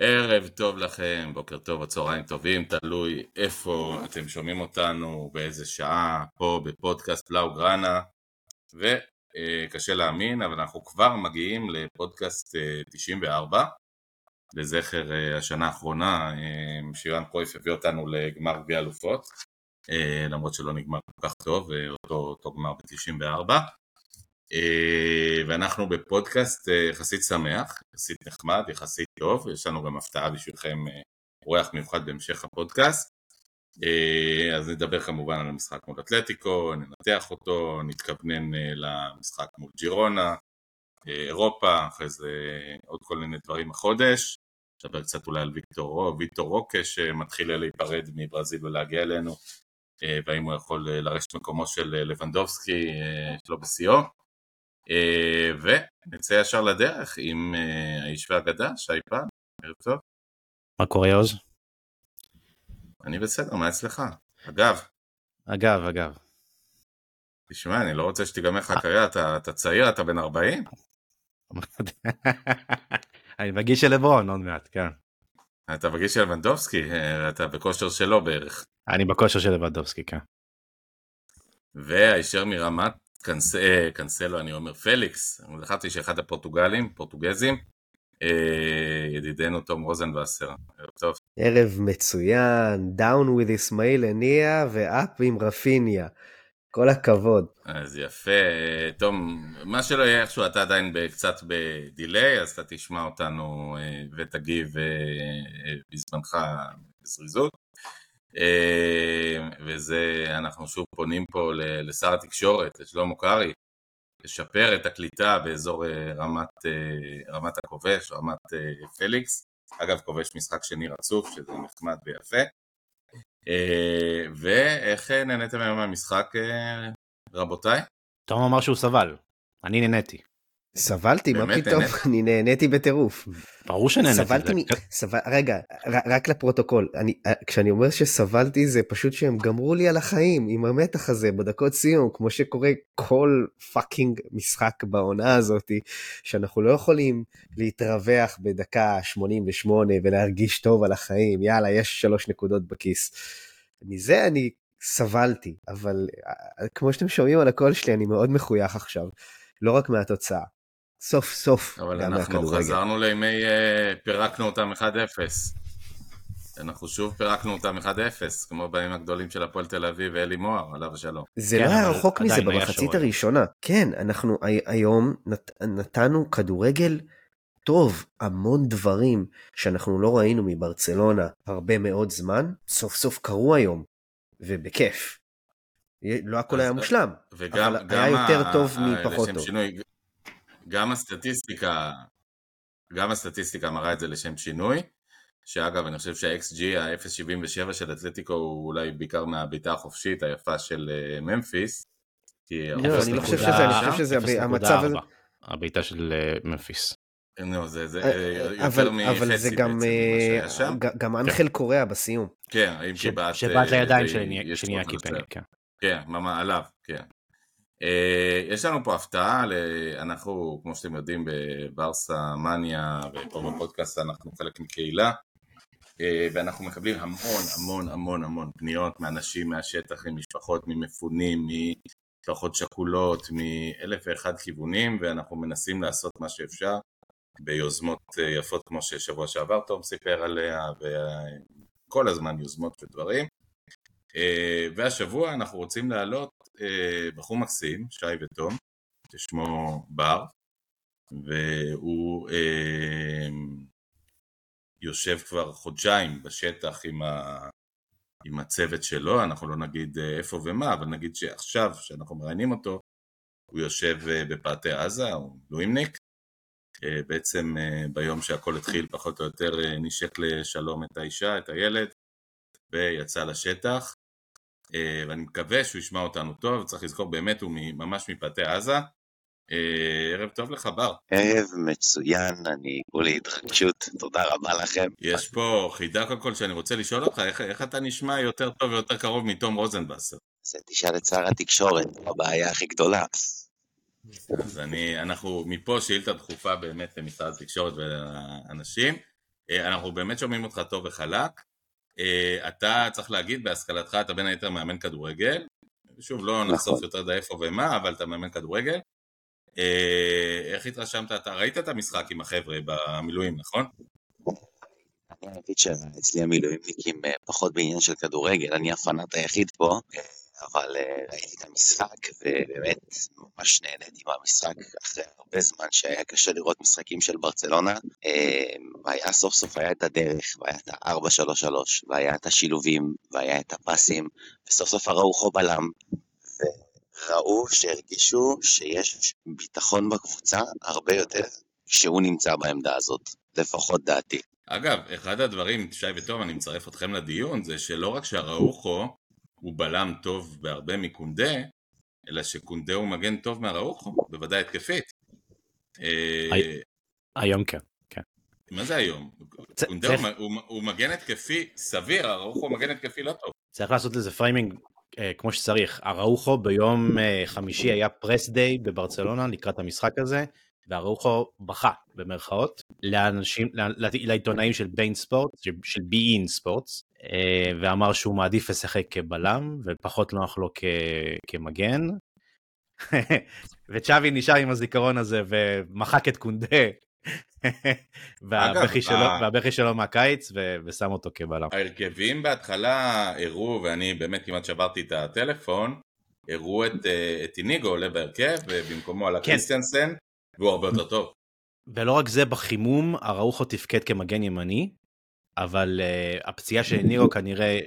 ערב טוב לכם, בוקר טוב או צהריים טובים, תלוי איפה אתם שומעים אותנו, באיזה שעה, פה בפודקאסט בלאו גראנה, וקשה להאמין, אבל אנחנו כבר מגיעים לפודקאסט 94, לזכר השנה האחרונה, שירן קרויף הביא אותנו לגמר גביע אלופות, למרות שלא נגמר כל כך טוב, אותו, אותו גמר ב-94. אה, ואנחנו בפודקאסט אה, יחסית שמח, יחסית נחמד, יחסית טוב, יש לנו גם הפתעה בשבילכם, אה, אורח מיוחד בהמשך הפודקאסט. אז נדבר כמובן על המשחק מול אתלטיקו, ננתח אותו, נתכוונן למשחק מול ג'ירונה, אירופה, אחרי זה עוד כל מיני דברים החודש. נדבר קצת אולי על ויקטור, ויקטור רוקה שמתחיל להיפרד מברזיל ולהגיע אלינו, והאם הוא יכול לרשת מקומו של לבנדובסקי שלו בשיאו. אה, ונצא ישר לדרך עם אה, האיש והאגדה, שי פן, ערב טוב. מה קורה יוז? אני בסדר, מה אצלך? אגב. אגב, אגב. תשמע, אני לא רוצה שתיגמר לך הקריירה, אתה, אתה צעיר, אתה בן 40? אני בגיל של לברון עוד מעט, כן. אתה בגיל של לבנדובסקי, אה, אתה בכושר שלו בערך. אני בכושר של לבנדובסקי, כן. והישר מרמת קנס, אה, קנסלו, אני אומר פליקס, אני זכרתי שאחד הפורטוגלים, פורטוגזים, אה, ידידנו תום רוזנבסר, ערב טוב. ערב מצוין, down with אסמאעיל הנייה ו up עם רפיניה. כל הכבוד. אז יפה, תום, מה שלא יהיה איכשהו אתה עדיין קצת ב delay, אז אתה תשמע אותנו אה, ותגיב בזמנך בזריזות. אה, וזה, אנחנו שוב פונים פה לשר התקשורת, לשלמה קרעי, לשפר את הקליטה באזור אה, רמת, אה, רמת הכובש, רמת פליקס, אגב כובש משחק שני רצוף, שזה נחמד ויפה. ואיך נהניתם היום מהמשחק, רבותיי? תום אמר שהוא סבל, אני נהניתי. סבלתי, מה פתאום? אני נהניתי בטירוף. ברור שנהניתי. סבלתי, מ... סבל... רגע, רק לפרוטוקול, אני, כשאני אומר שסבלתי זה פשוט שהם גמרו לי על החיים עם המתח הזה בדקות סיום, כמו שקורה כל fucking משחק בעונה הזאת, שאנחנו לא יכולים להתרווח בדקה 88 ולהרגיש טוב על החיים, יאללה, יש שלוש נקודות בכיס. מזה אני סבלתי, אבל אה, כמו שאתם שומעים על הקול שלי, אני מאוד מחוייך עכשיו. לא רק מהתוצאה. סוף סוף. אבל אנחנו חזרנו לימי, אה, פירקנו אותם 1-0. אנחנו שוב פירקנו אותם 1-0, כמו בימים הגדולים של הפועל תל אביב ואלי מוהר, עליו השלום. זה כן, לא היה רחוק מזה במחצית הראשונה. כן, אנחנו היום נת, נתנו כדורגל טוב, המון דברים שאנחנו לא ראינו מברצלונה הרבה מאוד זמן, סוף סוף קרו היום, ובכיף. לא הכל היה מושלם, וגם, אבל היה יותר טוב מפחות טוב. שינוי, גם הסטטיסטיקה, גם הסטטיסטיקה מראה את זה לשם שינוי, שאגב אני חושב שה-XG ה-0.77 של אתלטיקו הוא אולי בעיקר מהבעיטה החופשית היפה של אה, ממפיס. לא, אני לא חושב שזה, אני חושב שזה המצב הזה. הבעיטה של אה, ממפיס. נו, זה, זה אה, יותר מחצי אבל זה גם, גם אנחל קוריאה בסיום. כן, אם קיבלת... שבאת לידיים של ניאקי פני, כן. כן, ממש עליו, כן. יש לנו פה הפתעה, אנחנו כמו שאתם יודעים בברסה מניה ופה בפודקאסט אנחנו חלק מקהילה אה, ואנחנו מקבלים המון המון המון המון פניות מאנשים מהשטח, ממשפחות, ממפונים, ממשפחות שכולות, מאלף ואחד כיוונים ואנחנו מנסים לעשות מה שאפשר ביוזמות אה, יפות כמו ששבוע שעבר תום סיפר עליה וכל הזמן יוזמות ודברים. והשבוע אנחנו רוצים להעלות אה, בחור מקסים, שי ותום, ששמו בר, והוא אה, יושב כבר חודשיים בשטח עם, ה, עם הצוות שלו, אנחנו לא נגיד אה, איפה ומה, אבל נגיד שעכשיו, שאנחנו מראיינים אותו, הוא יושב אה, בפאתי עזה, הוא לואימניק, אה, בעצם אה, ביום שהכל התחיל פחות או יותר נשק לשלום את האישה, את הילד, ויצא לשטח, אה, ואני מקווה שהוא ישמע אותנו טוב, צריך לזכור באמת הוא ממש מפאתי עזה. אה, ערב טוב לך בר. ערב מצוין, אני כולי התרגשות, תודה רבה לכם. יש פה חידה קודם כל שאני רוצה לשאול אותך, איך, איך אתה נשמע יותר טוב ויותר קרוב מתום רוזנבסר? זה תשאל את שר התקשורת, הבעיה הכי גדולה. אז אני, אנחנו מפה שאילתה דחופה באמת למשרד התקשורת ולאנשים. אה, אנחנו באמת שומעים אותך טוב וחלק. אה, אתה צריך להגיד, בהשכלתך אתה בין היתר מאמן כדורגל. שוב, לא נחשוף נכון. יותר די איפה ומה, אבל אתה מאמן כדורגל. איך התרשמת? אתה ראית את המשחק עם החבר'ה במילואים, נכון? אני אגיד שאצלי המילואימניקים אה, פחות בעניין של כדורגל, אני הפנאט היחיד פה, אה, אבל אה, ראיתי את המשחק ובאמת ממש נהניתי מהמשחק אחרי הרבה זמן שהיה קשה לראות משחקים של ברצלונה. והיה סוף סוף היה את הדרך, והיה את ה-4-3-3, והיה את השילובים, והיה את הפסים, וסוף סוף הראוכו בלם, וראו שהרגישו שיש ביטחון בקבוצה הרבה יותר כשהוא נמצא בעמדה הזאת, לפחות דעתי. אגב, אחד הדברים, שי וטוב, אני מצרף אתכם לדיון, זה שלא רק שהראוכו הוא בלם טוב בהרבה מקונדה, אלא שקונדה הוא מגן טוב מאראוחו, בוודאי התקפית. אה, היום כן, כן. מה זה היום? קונדה הוא מגן התקפי סביר, אראוחו מגן התקפי לא טוב. צריך לעשות לזה framing אה, כמו שצריך. אראוחו ביום אה, חמישי היה press day בברצלונה לקראת המשחק הזה, ואראוחו בכה במרכאות לאנשים, לעיתונאים של beIN Sport, של בי אין ספורטס, ואמר שהוא מעדיף לשחק כבלם ופחות נוח לו כמגן. וצ'אבי נשאר עם הזיכרון הזה ומחק את קונדה והבכי שלו, והבכי שלו מהקיץ ושם אותו כבלם. ההרכבים בהתחלה הראו, ואני באמת כמעט שברתי את הטלפון, הראו את, אה, את איניגו עולה בהרכב, ובמקומו עלה כן. קריסטיאנסן, והוא הרבה יותר טוב. ולא רק זה, בחימום אראוחו תפקד כמגן ימני, אבל אה, הפציעה של נירו כנראה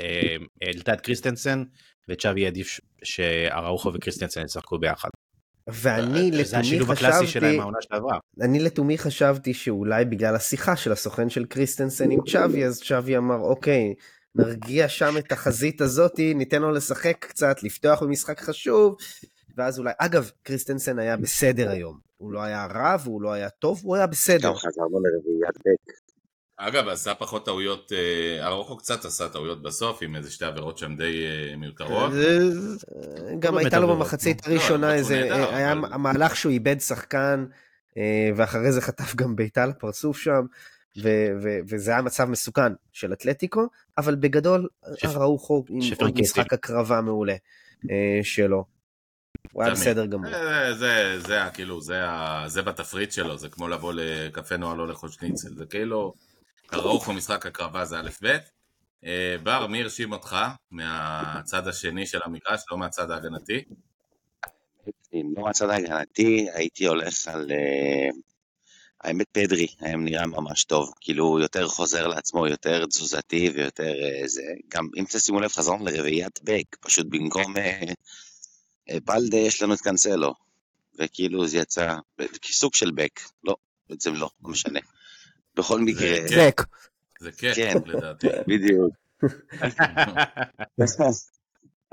אה, העלתה אה, את קריסטנסן, וצ'אבי העדיף שאראוחו וקריסטנסן ישחקו ביחד. ואני לתומי חשבתי, אני לתומי חשבתי שאולי בגלל השיחה של הסוכן של קריסטנסן עם צ'אבי, אז צ'אבי אמר אוקיי, נרגיע שם את החזית הזאתי, ניתן לו לשחק קצת, לפתוח במשחק חשוב, ואז אולי, אגב, קריסטנסן היה בסדר היום. הוא לא היה רע והוא לא היה טוב, הוא היה בסדר. גם חזרנו לרביעיית בק. אגב, עשה פחות טעויות, אה, ארוכו קצת עשה טעויות בסוף, עם איזה שתי עבירות שם די אה, מיותרות. גם הייתה לו במחצית לא, הראשונה איזה, היה המהלך שהוא איבד שחקן, אה, ואחרי זה חטף גם בעיטה לפרצוף שם. וזה היה מצב מסוכן של אתלטיקו, אבל בגדול אראוחו עם משחק הקרבה מעולה שלו. הוא היה בסדר גמור. זה, זה, כאילו, זה, זה בתפריט שלו, זה כמו לבוא לקפה נוער לא לאכול שניצל, זה כאילו, הרוח במשחק הקרבה זה א' ב'. אה, בר, מי הרשים אותך מהצד השני של המגרש, לא מהצד ההגנתי? אם לא מהצד ההגנתי, הייתי הולך על... אה, האמת פדרי, היום נראה ממש טוב, כאילו הוא יותר חוזר לעצמו, יותר תזוזתי ויותר אה, זה, גם אם תשימו לב חזרנו לרביעיית בק, פשוט במקום בלדה יש לנו את קאנסלו, וכאילו זה יצא כסוג של בק, לא, בעצם לא, לא משנה. בכל מקרה... זה קק. זה קק, כן, לדעתי. בדיוק.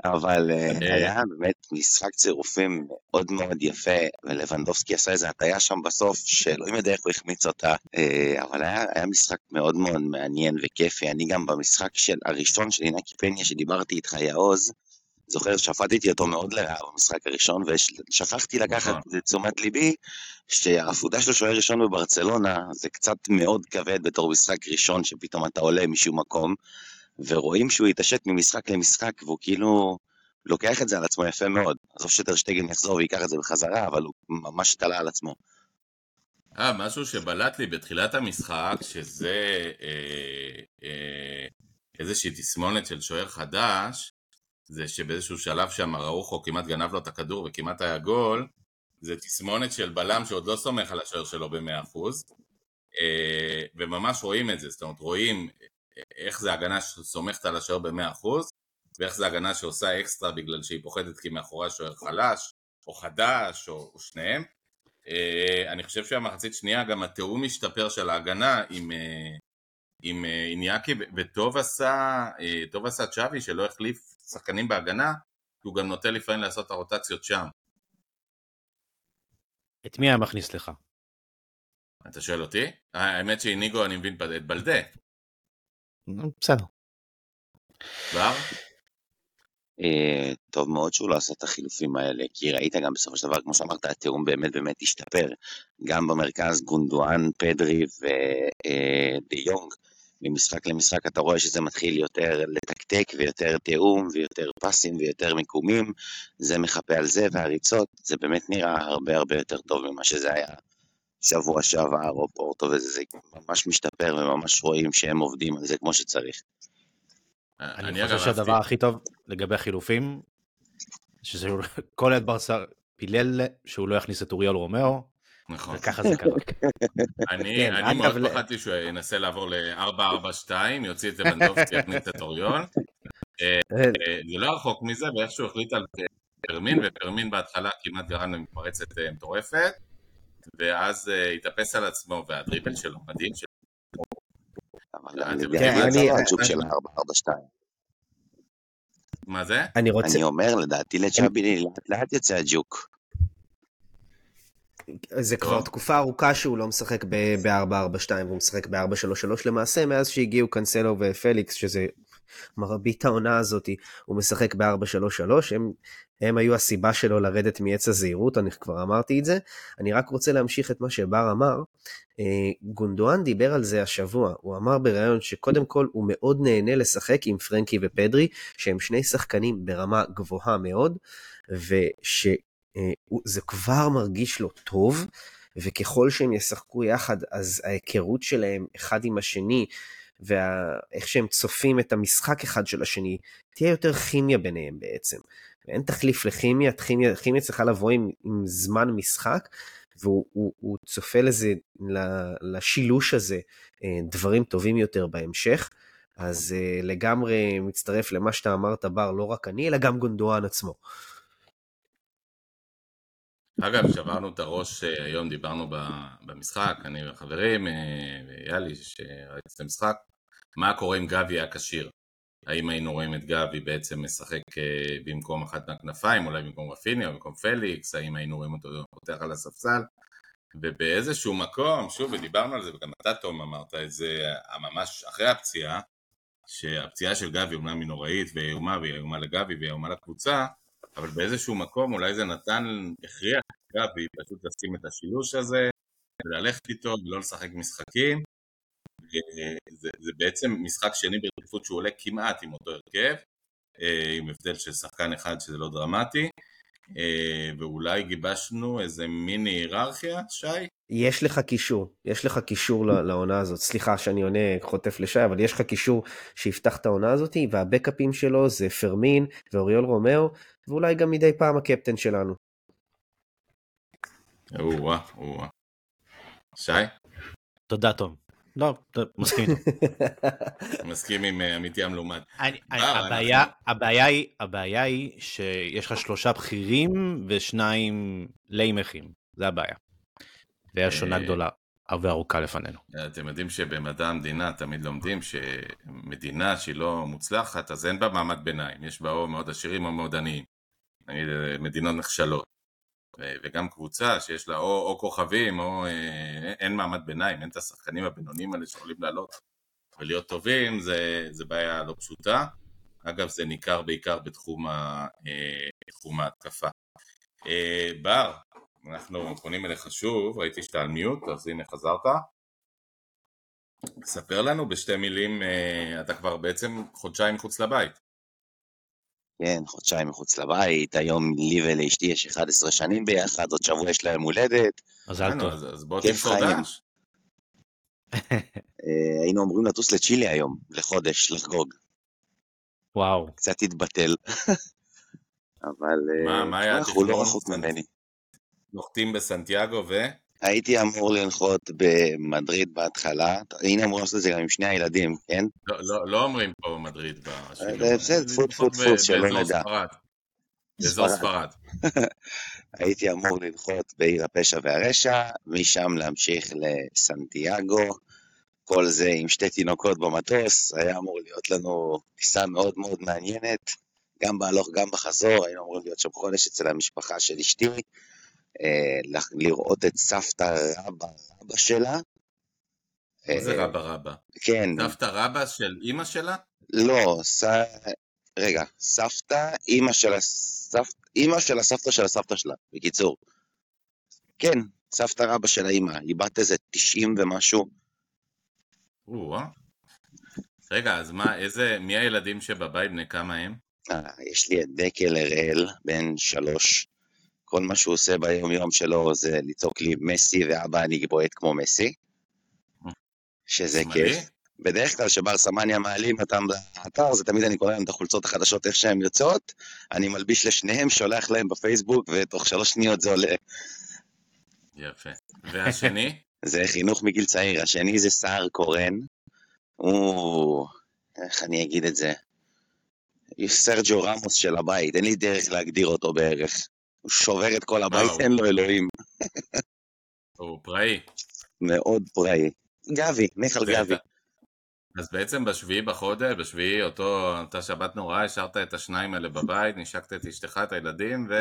אבל אה, אה. היה באמת משחק צירופים מאוד מאוד יפה, ולבנדובסקי עשה איזה הטעיה שם בסוף, שאלוהים יודע איך הוא החמיץ אותה, אה, אבל היה, היה משחק מאוד מאוד מעניין וכיפי. אני גם במשחק של הראשון של אינקי פניה שדיברתי איתך, יעוז, זוכר שפטתי אותו מאוד במשחק הראשון, ושכחתי לקחת נכון. את תשומת ליבי, שהעפודה של שוער ראשון בברצלונה זה קצת מאוד כבד בתור משחק ראשון, שפתאום אתה עולה משום מקום, ורואים שהוא יתעשת ממשחק למשחק, והוא כאילו לוקח את זה על עצמו יפה מאוד. עזוב שטרשטגן יחזור ויקח את זה בחזרה, אבל הוא ממש תלה על עצמו. אה, משהו שבלט לי בתחילת המשחק, שזה אה, אה, איזושהי תסמונת של שוער חדש, זה שבאיזשהו שלב שם אראוחו כמעט גנב לו את הכדור וכמעט היה גול, זה תסמונת של בלם שעוד לא סומך על השוער שלו ב-100%, אה, וממש רואים את זה, זאת אומרת רואים איך זה הגנה שסומכת על השוער ב-100%, ואיך זה הגנה שעושה אקסטרה בגלל שהיא פוחדת כי מאחורי השוער חלש, או חדש, או, או שניהם. אה, אני חושב שהמחצית שנייה גם התיאום משתפר של ההגנה עם, אה, עם איניאקי, וטוב עשה, טוב עשה צ'אבי שלא החליף שחקנים בהגנה, כי הוא גם נוטה לפעמים לעשות את הרוטציות שם. את מי היה מכניס לך? אתה שואל אותי? האמת שאיניגו אני מבין את בלדה. בסדר. בר? אה, טוב מאוד שהוא לא עשה את החילופים האלה, כי ראית גם בסופו של דבר, כמו שאמרת, התיאום באמת באמת השתפר. גם במרכז גונדואן, פדרי ודי יונג, ממשחק למשחק אתה רואה שזה מתחיל יותר לתקתק ויותר תיאום ויותר פסים ויותר מיקומים, זה מחפה על זה, והריצות, זה באמת נראה הרבה הרבה יותר טוב ממה שזה היה שבוע שעבר או פורטו, וזה ממש משתפר וממש רואים שהם עובדים על זה כמו שצריך. אני חושב שהדבר הכי טוב לגבי החילופים, שזה כל אוהד ברסה פילל שהוא לא יכניס את אוריול רומאו, נכון. וככה זה קרה. אני, כן, אני מאוד פחדתי שהוא ינסה לעבור ל-442, יוציא את לבנדובסקי, יכניס את אוריול. אה, אה. אה, זה לא רחוק מזה, ואיכשהו החליט על פרמין, ופרמין בהתחלה כמעט גרם למתפרצת מטורפת, ואז התאפס על עצמו, והדריבל שלו מדהים, מה זה? אני רוצה... אני אומר, לדעתי לצ'אבי לאט לאט יוצא הג'וק. זה כבר תקופה ארוכה שהוא לא משחק ב-4-4-2, והוא משחק ב-4-3-3 למעשה, מאז שהגיעו קאנסלו ופליקס, שזה מרבית העונה הזאת, הוא משחק ב-4-3-3, הם, הם היו הסיבה שלו לרדת מעץ הזהירות, אני כבר אמרתי את זה. אני רק רוצה להמשיך את מה שבר אמר. אה, גונדואן דיבר על זה השבוע, הוא אמר בריאיון שקודם כל הוא מאוד נהנה לשחק עם פרנקי ופדרי, שהם שני שחקנים ברמה גבוהה מאוד, וש... אה, זה כבר מרגיש לו טוב, וככל שהם ישחקו יחד, אז ההיכרות שלהם אחד עם השני, ואיך שהם צופים את המשחק אחד של השני, תהיה יותר כימיה ביניהם בעצם. ואין תחליף לכימיה, כימיה, כימיה צריכה לבוא עם, עם זמן משחק, והוא הוא, הוא צופה לזה, לשילוש הזה, אה, דברים טובים יותר בהמשך. אז אה, לגמרי מצטרף למה שאתה אמרת, בר, לא רק אני, אלא גם גונדואן עצמו. אגב, שברנו את הראש, אה, היום דיברנו במשחק, אני והחברים, אה, ויאלי, שראיתי את המשחק, מה קורה אם גבי היה כשיר? האם היינו רואים את גבי בעצם משחק אה, במקום אחת מהכנפיים, אולי במקום רפיני או במקום פליקס, האם היינו רואים אותו פותח על הספסל? ובאיזשהו מקום, שוב, ודיברנו על זה, וגם אתה, תום, אמרת את זה ממש אחרי הפציעה, שהפציעה של גבי אומנם היא נוראית ואיומה, והיא איומה לגבי והיא איומה לקבוצה, אבל באיזשהו מקום אולי זה נתן, הכריח את גבי פשוט לשים את השילוש הזה, וללכת איתו ולא לשחק משחקים. זה, זה בעצם משחק שני ברציפות שהוא עולה כמעט עם אותו הרכב, אה, עם הבדל של שחקן אחד שזה לא דרמטי, אה, ואולי גיבשנו איזה מיני היררכיה, שי? יש לך קישור, יש לך קישור לעונה הזאת. סליחה שאני עונה חוטף לשי, אבל יש לך קישור שיפתח את העונה הזאת, והבקאפים שלו זה פרמין ואוריול רומאו, ואולי גם מדי פעם הקפטן שלנו. או-אה, או-אה. שי? תודה, תום. לא, מסכים מסכים עם אה, עמיתי המלומד. הבעיה היא שיש לך שלושה בכירים ושניים לימכים, זה הבעיה. ויש שונה אה, גדולה וארוכה לפנינו. אתם יודעים שבמדע המדינה תמיד לומדים שמדינה שהיא לא מוצלחת, אז אין בה מעמד ביניים, יש בה או מאוד עשירים או מאוד עניים. נגיד אה, מדינות נחשלות. וגם קבוצה שיש לה או, או כוכבים או אה, אין מעמד ביניים, אין את השחקנים הבינוניים האלה שיכולים לעלות ולהיות טובים, זה, זה בעיה לא פשוטה. אגב, זה ניכר בעיקר בתחום, ה, אה, בתחום ההתקפה. בר, אנחנו פונים אליך שוב, ראיתי שאתה על מיוט, אז הנה חזרת. ספר לנו בשתי מילים, אתה כבר בעצם חודשיים מחוץ לבית. כן, חודשיים מחוץ לבית, היום לי ולאשתי יש 11 שנים ביחד, עוד שבוע יש להם הולדת. מזל טוב. אז בוא תמסור דש. אה, היינו אמורים לטוס לצ'ילי היום, לחודש, לחגוג. וואו. קצת התבטל. אבל אה, אנחנו לא רחוק ממני. נוחתים בסנטיאגו ו... הייתי אמור לנחות במדריד בהתחלה, הנה אמור לעשות את זה גם עם שני הילדים, כן? לא, לא, לא אומרים פה מדריד בשביל... אה, בסדר, טפו טפו טפו, שלא נדע. באזור ספרד. הייתי אמור לנחות בעיר הפשע והרשע, משם להמשיך לסנטיאגו, כל זה עם שתי תינוקות במטוס, היה אמור להיות לנו טיסה מאוד מאוד מעניינת, גם בהלוך גם בחזור, היינו אמורים להיות שם חודש אצל המשפחה של אשתי. אה, לראות את סבתא רבא רבא שלה. מה זה אה, רבא רבא? כן. סבתא רבא של אימא שלה? לא, ס... רגע, סבתא, אימא של הסבתא, אימא של הסבתא של הסבתא שלה, בקיצור. כן, סבתא רבא של האימא, היא בת איזה 90 ומשהו. או-אה. רגע, אז מה, איזה, מי הילדים שבבית, בני כמה הם? אה, יש לי את דקל הראל, בן שלוש. כל מה שהוא עושה ביום יום שלו זה לצעוק לי מסי ואבא אני בועט כמו מסי. שזה? כיף. בדרך כלל שבר סמניה מעלים אותם לאתר, זה תמיד אני קורא להם את החולצות החדשות איך שהן יוצאות, אני מלביש לשניהם, שולח להם בפייסבוק, ותוך שלוש שניות זה עולה. יפה. והשני? זה חינוך מגיל צעיר. השני זה סער קורן. הוא... איך אני אגיד את זה? סרג'ו רמוס של הבית, אין לי דרך להגדיר אותו בערך. הוא שובר את כל הבית. אין לו אלוהים. הוא פראי. מאוד פראי. גבי, מיכל גבי. אז בעצם בשביעי בחודש, בשביעי אותו, אותה שבת נוראה, השארת את השניים האלה בבית, נשקת את אשתך, את הילדים, ו...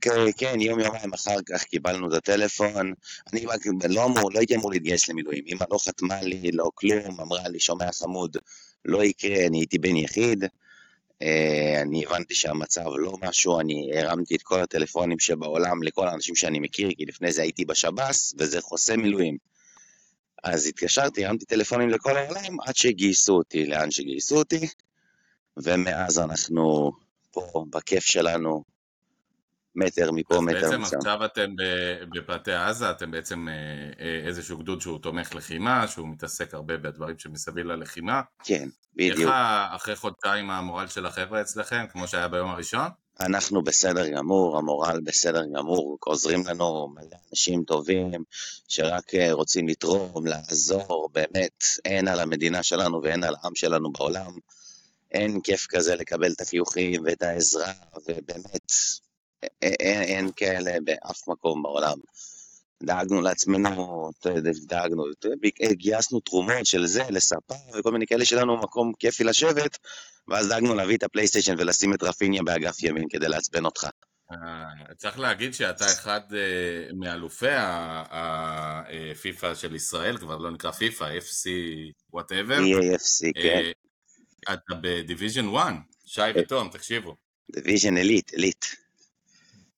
כן, כן, יום יומיים אחר כך קיבלנו את הטלפון. אני לא אמור, לא הייתי אמור להתגייס למילואים. אמא לא חתמה לי, לא כלום, אמרה לי, שומע חמוד, לא יקרה, אני הייתי בן יחיד. אה, אני הבנתי שהמצב לא משהו, אני הרמתי את כל הטלפונים שבעולם לכל האנשים שאני מכיר, כי לפני זה הייתי בשב"ס, וזה חוסם מילואים. אז התקשרתי, הרמתי טלפונים לכל העולם, עד שגייסו אותי לאן שגייסו אותי, ומאז אנחנו פה בכיף שלנו, מטר מפה, אז מטר בעצם משם. עכשיו אתם בפאתי עזה, אתם בעצם אה, אה, איזשהו גדוד שהוא תומך לחימה, שהוא מתעסק הרבה בדברים שמסביב ללחימה. כן, איך בדיוק. ה- אחרי חודשיים המורל של החבר'ה אצלכם, כמו שהיה ביום הראשון? אנחנו בסדר גמור, המורל בסדר גמור, עוזרים לנו מלא אנשים טובים שרק אה, רוצים לתרום, לעזור, באמת, אין על המדינה שלנו ואין על העם שלנו בעולם. אין כיף כזה לקבל את החיוכים ואת העזרה, ובאמת, אין, כאלה באף מקום בעולם. דאגנו לעצמנו, דאגנו, גייסנו תרומות של זה, לספה וכל מיני כאלה שלנו מקום כיפי לשבת, ואז דאגנו להביא את הפלייסטיישן ולשים את רפיניה באגף ימין כדי לעצבן אותך. אה, צריך להגיד שאתה אחד אה, מאלופי הפיפא של ישראל, כבר לא נקרא פיפא, FC whatever. EAFC, כן, אתה ב division 1, שי ותום, תקשיבו. division elite, elite,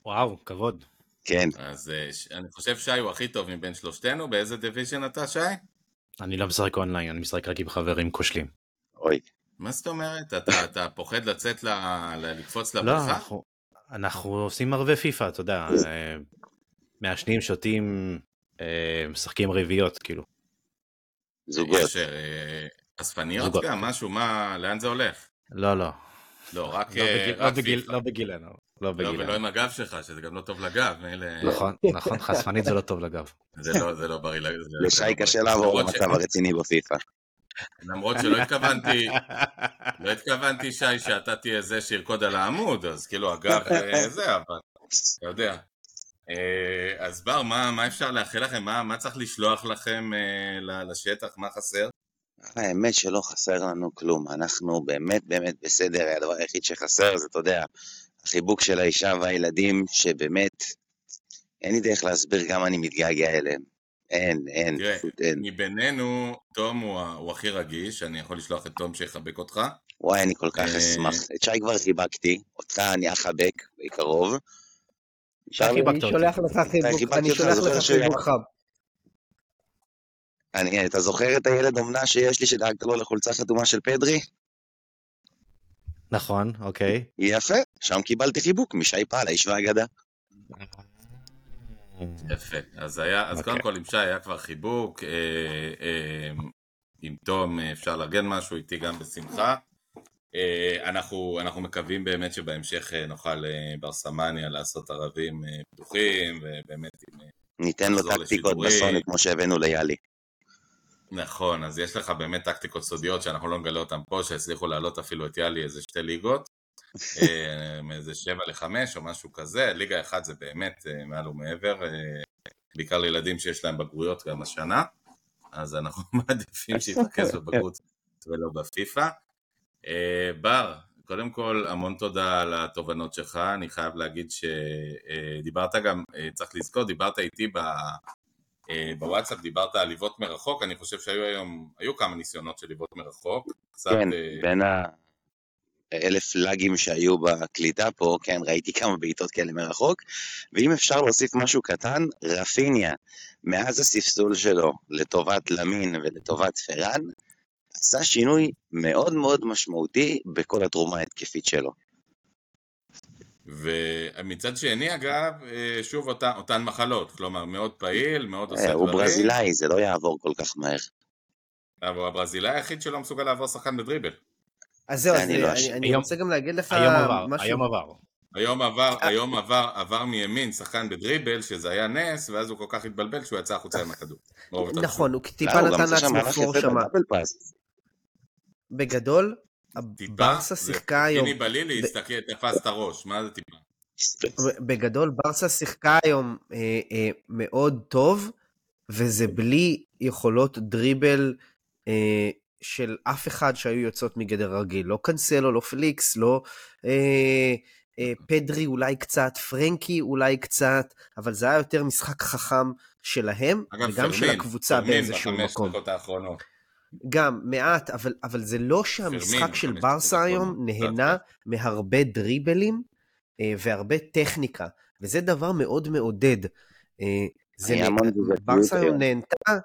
וואו, כבוד. כן. אז אה, אני חושב שי הוא הכי טוב מבין שלושתנו, באיזה division אתה שי? אני לא משחק אונליין, אני משחק רק עם חברים כושלים. אוי, מה זאת אומרת? אתה, אתה פוחד לצאת, ל, ל, לקפוץ לא, לבריכה? אנחנו- אנחנו עושים ערבי פיפא, אתה יודע, אה, מעשנים, שותים, אה, משחקים רביעיות, כאילו. זוגות. יש אספניות זוגות. גם, משהו, מה, לאן זה הולך? לא, לא. לא, רק, לא בגיל- רק לא בגיל-. לא בגילנו. לא לא, ולא. עם הגב שלך, שזה גם לא טוב לגב, מילא... נכון, נכון, חשפנית זה לא טוב לגב. זה לא, זה לא בריא. לג- זה- זה לשי לא קשה. לעבור למצב הרציני בפיפא. למרות שלא התכוונתי, לא התכוונתי שי שאתה תהיה זה שירקוד על העמוד, אז כאילו הגב אה, זה, אבל אתה יודע. אה, אז בר, מה, מה אפשר לאחל לכם? מה, מה צריך לשלוח לכם אה, לשטח? מה חסר? האמת שלא חסר לנו כלום, אנחנו באמת באמת בסדר, הדבר היחיד שחסר זה, אתה יודע, החיבוק של האישה והילדים, שבאמת, אין לי דרך להסביר כמה אני מתגעגע אליהם. אין, אין, תראה, פשוט אין. מבינינו, תום הוא, הוא הכי רגיש, אני יכול לשלוח את תום שיחבק אותך. וואי, אני כל כך אה, אשמח. את שי כבר חיבקתי, אותך אני אחבק בקרוב. חיבקת אני אותי. שולח לך חיבוק, אני שולח לך חם. אני, אתה זוכר את הילד אומנה שיש לי שדאגת לו לחולצה חתומה של פדרי? נכון, אוקיי. יפה, שם קיבלתי חיבוק משי פעל, האיש והאגדה. יפה. אז היה, אז אוקיי. קודם כל עם שי היה כבר חיבוק, אה, אה, עם תום אה, אפשר לארגן משהו, איתי גם בשמחה. אה, אנחנו, אנחנו מקווים באמת שבהמשך אה, נוכל אה, בר סמניה לעשות ערבים אה, פתוחים, ובאמת עם... אה, ניתן לו טקטיקות. בסוני כמו שהבאנו ליאלי. נכון, אז יש לך באמת טקטיקות סודיות שאנחנו לא נגלה אותן פה, שהצליחו להעלות אפילו את יאלי איזה שתי ליגות, אה, מאיזה שבע לחמש או משהו כזה, ליגה אחת זה באמת אה, מעל ומעבר, אה, בעיקר לילדים שיש להם בגרויות גם השנה, אז אנחנו מעדיפים שיתרכז בבגרות ולא בפיפא. אה, בר, קודם כל המון תודה על התובנות שלך, אני חייב להגיד שדיברת גם, אה, צריך לזכור, דיברת איתי ב... אה, בוואטסאפ דיברת על ליוות מרחוק, אני חושב שהיו היום, היו כמה ניסיונות של ליוות מרחוק. קצת, כן, אה, בין ה... אלף לאגים שהיו בקליטה פה, כן, ראיתי כמה בעיטות כאלה מרחוק, ואם אפשר להוסיף משהו קטן, רפיניה, מאז הספסול שלו לטובת למין ולטובת פרן, עשה שינוי מאוד מאוד משמעותי בכל התרומה ההתקפית שלו. ומצד שני אגב, אה, שוב אותן, אותן מחלות, כלומר מאוד פעיל, מאוד עושה דברים. הוא ברזילאי, זה לא יעבור כל כך מהר. אבל הברזילאי היחיד שלא מסוגל לעבור שחקן בדריבל. אז זהו, אני לא אני. אני היום- רוצה גם להגיד לך היום עבר, משהו. היום עבר. היום עבר, אה. היום עבר, עבר מימין שחקן בדריבל, שזה היה נס, ואז הוא כל כך התבלבל שהוא יצא החוצה עם הכדור. נכון, הוא טיפה הוא נתן לעצמו פור שם. פאס. בגדול, ברסה שיחקה היום, פיני בלילי הסתכל, תפס את הראש, מה זה טיפה? בגדול ברסה שיחקה היום אה, אה, מאוד טוב, וזה בלי יכולות דריבל אה, של אף אחד שהיו יוצאות מגדר רגיל. לא קנסלו, לא פליקס, לא אה, אה, פדרי אולי קצת, פרנקי אולי קצת, אבל זה היה יותר משחק חכם שלהם, אגב, וגם של פרמין, הקבוצה פרמין באיזשהו בחמש מקום. דקות האחרונות. גם, מעט, אבל, אבל זה לא שהמשחק פרמין של ברסה היום. נהנה מהרבה דריבלים אה, והרבה טכניקה, וזה דבר מאוד מעודד. אה, זה היה נ- המון תגובתיות ברסה היום. נהנתה,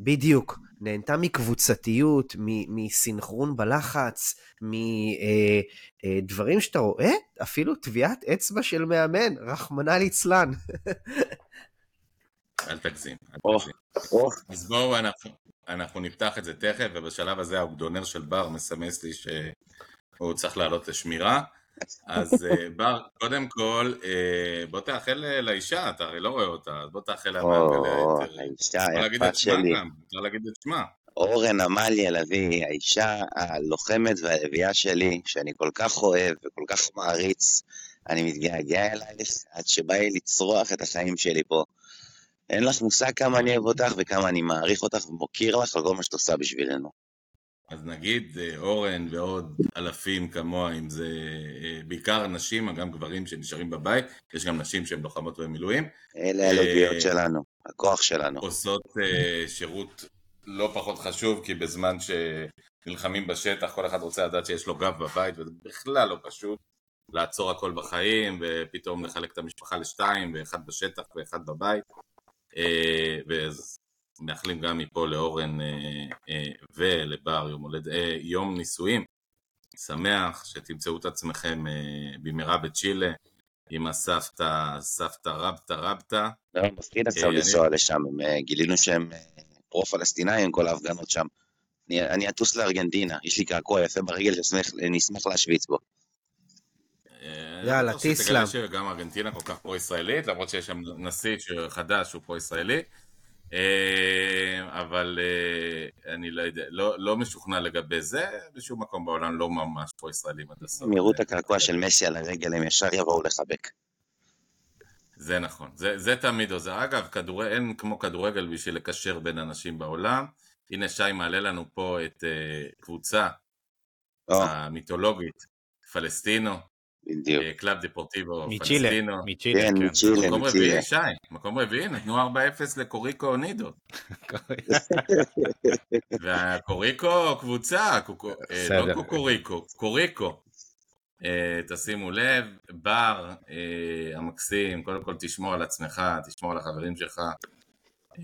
בדיוק, נהנתה מקבוצתיות, מ- מסינכרון בלחץ, מדברים שאתה רואה, אפילו טביעת אצבע של מאמן, רחמנא ליצלן. אל תגזים. אל אז בואו, אנחנו, אנחנו נפתח את זה תכף, ובשלב הזה האוגדונר של בר מסמס לי שהוא צריך לעלות לשמירה. אז אה, בר, קודם כל, אה, בוא תאחל אה, לאישה, אתה הרי לא רואה אותה, אז בוא תאחל לה או, מהגלית. האישה היפה שלי. אפשר להגיד את שמה. אורן עמליה לביא, האישה הלוחמת והלביאה שלי, שאני כל כך אוהב וכל כך מעריץ, אני מתגעגע אלייך עד שבא לי לצרוח את החיים שלי פה. אין לך מושג כמה אני אוהב אותך וכמה אני מעריך אותך ומוקיר לך על כל מה שאת עושה בשבילנו. אז נגיד אה, אורן ועוד אלפים כמוה, אם זה אה, בעיקר נשים, גם גברים שנשארים בבית, יש גם נשים שהן לוחמות במילואים, אלה אה, הלביאות שלנו, הכוח שלנו. עושות אה, שירות לא פחות חשוב, כי בזמן שנלחמים בשטח, כל אחד רוצה לדעת שיש לו גב בבית, וזה בכלל לא פשוט לעצור הכל בחיים, ופתאום לחלק את המשפחה לשתיים, ואחד בשטח ואחד בבית. אה, ומאחלים גם מפה לאורן אה, אה, ולבר יום, הולד, יום נישואים. שמח שתמצאו את עצמכם במהרה בצ'ילה עם הסבתא, סבתא רבתא רבתא. לא, מפחיד עכשיו לנסוע לשם, הם, גילינו שהם פרו-פלסטינאים, כל ההפגנות שם. אני- אני אטוס לארגנטינה, יש לי קעקוע יפה ברגל שאני אשמח להשוויץ בו. אה, יאללה, אני לא שגם ארגנטינה כל כך פרו-ישראלית, למרות שיש שם נשיא חדש שהוא פרו-ישראלי, אה, אבל אה, אני לא יודע, לא, לא משוכנע לגבי זה, בשום מקום בעולם לא ממש פרו-ישראלים עד הסוף. הם יראו את הקעקוע של מסי על הרגל, הם ישר יבואו לחבק. זה נכון, זה, זה תמיד עוזר. אגב, כדור... אין כמו כדורגל בשביל לקשר בין אנשים בעולם. הנה שי מעלה לנו פה את uh, קבוצה או, המיתולוגית, פלסטינו, בדיוק. אה, קלאב דפורטיבו מצ'ילה, פלסטינו. מצ'ילה, כן, כן. מצ'ילה. מקום מצ'ילה. רביעי, שי, מקום רביעי, נתנו 4-0 לקוריקו אונידו. והקוריקו קבוצה, קוקו, אה, לא. קוקוריקו, קוריקו. אה, תשימו לב, בר המקסים, קודם כל תשמור על עצמך, תשמור על החברים שלך.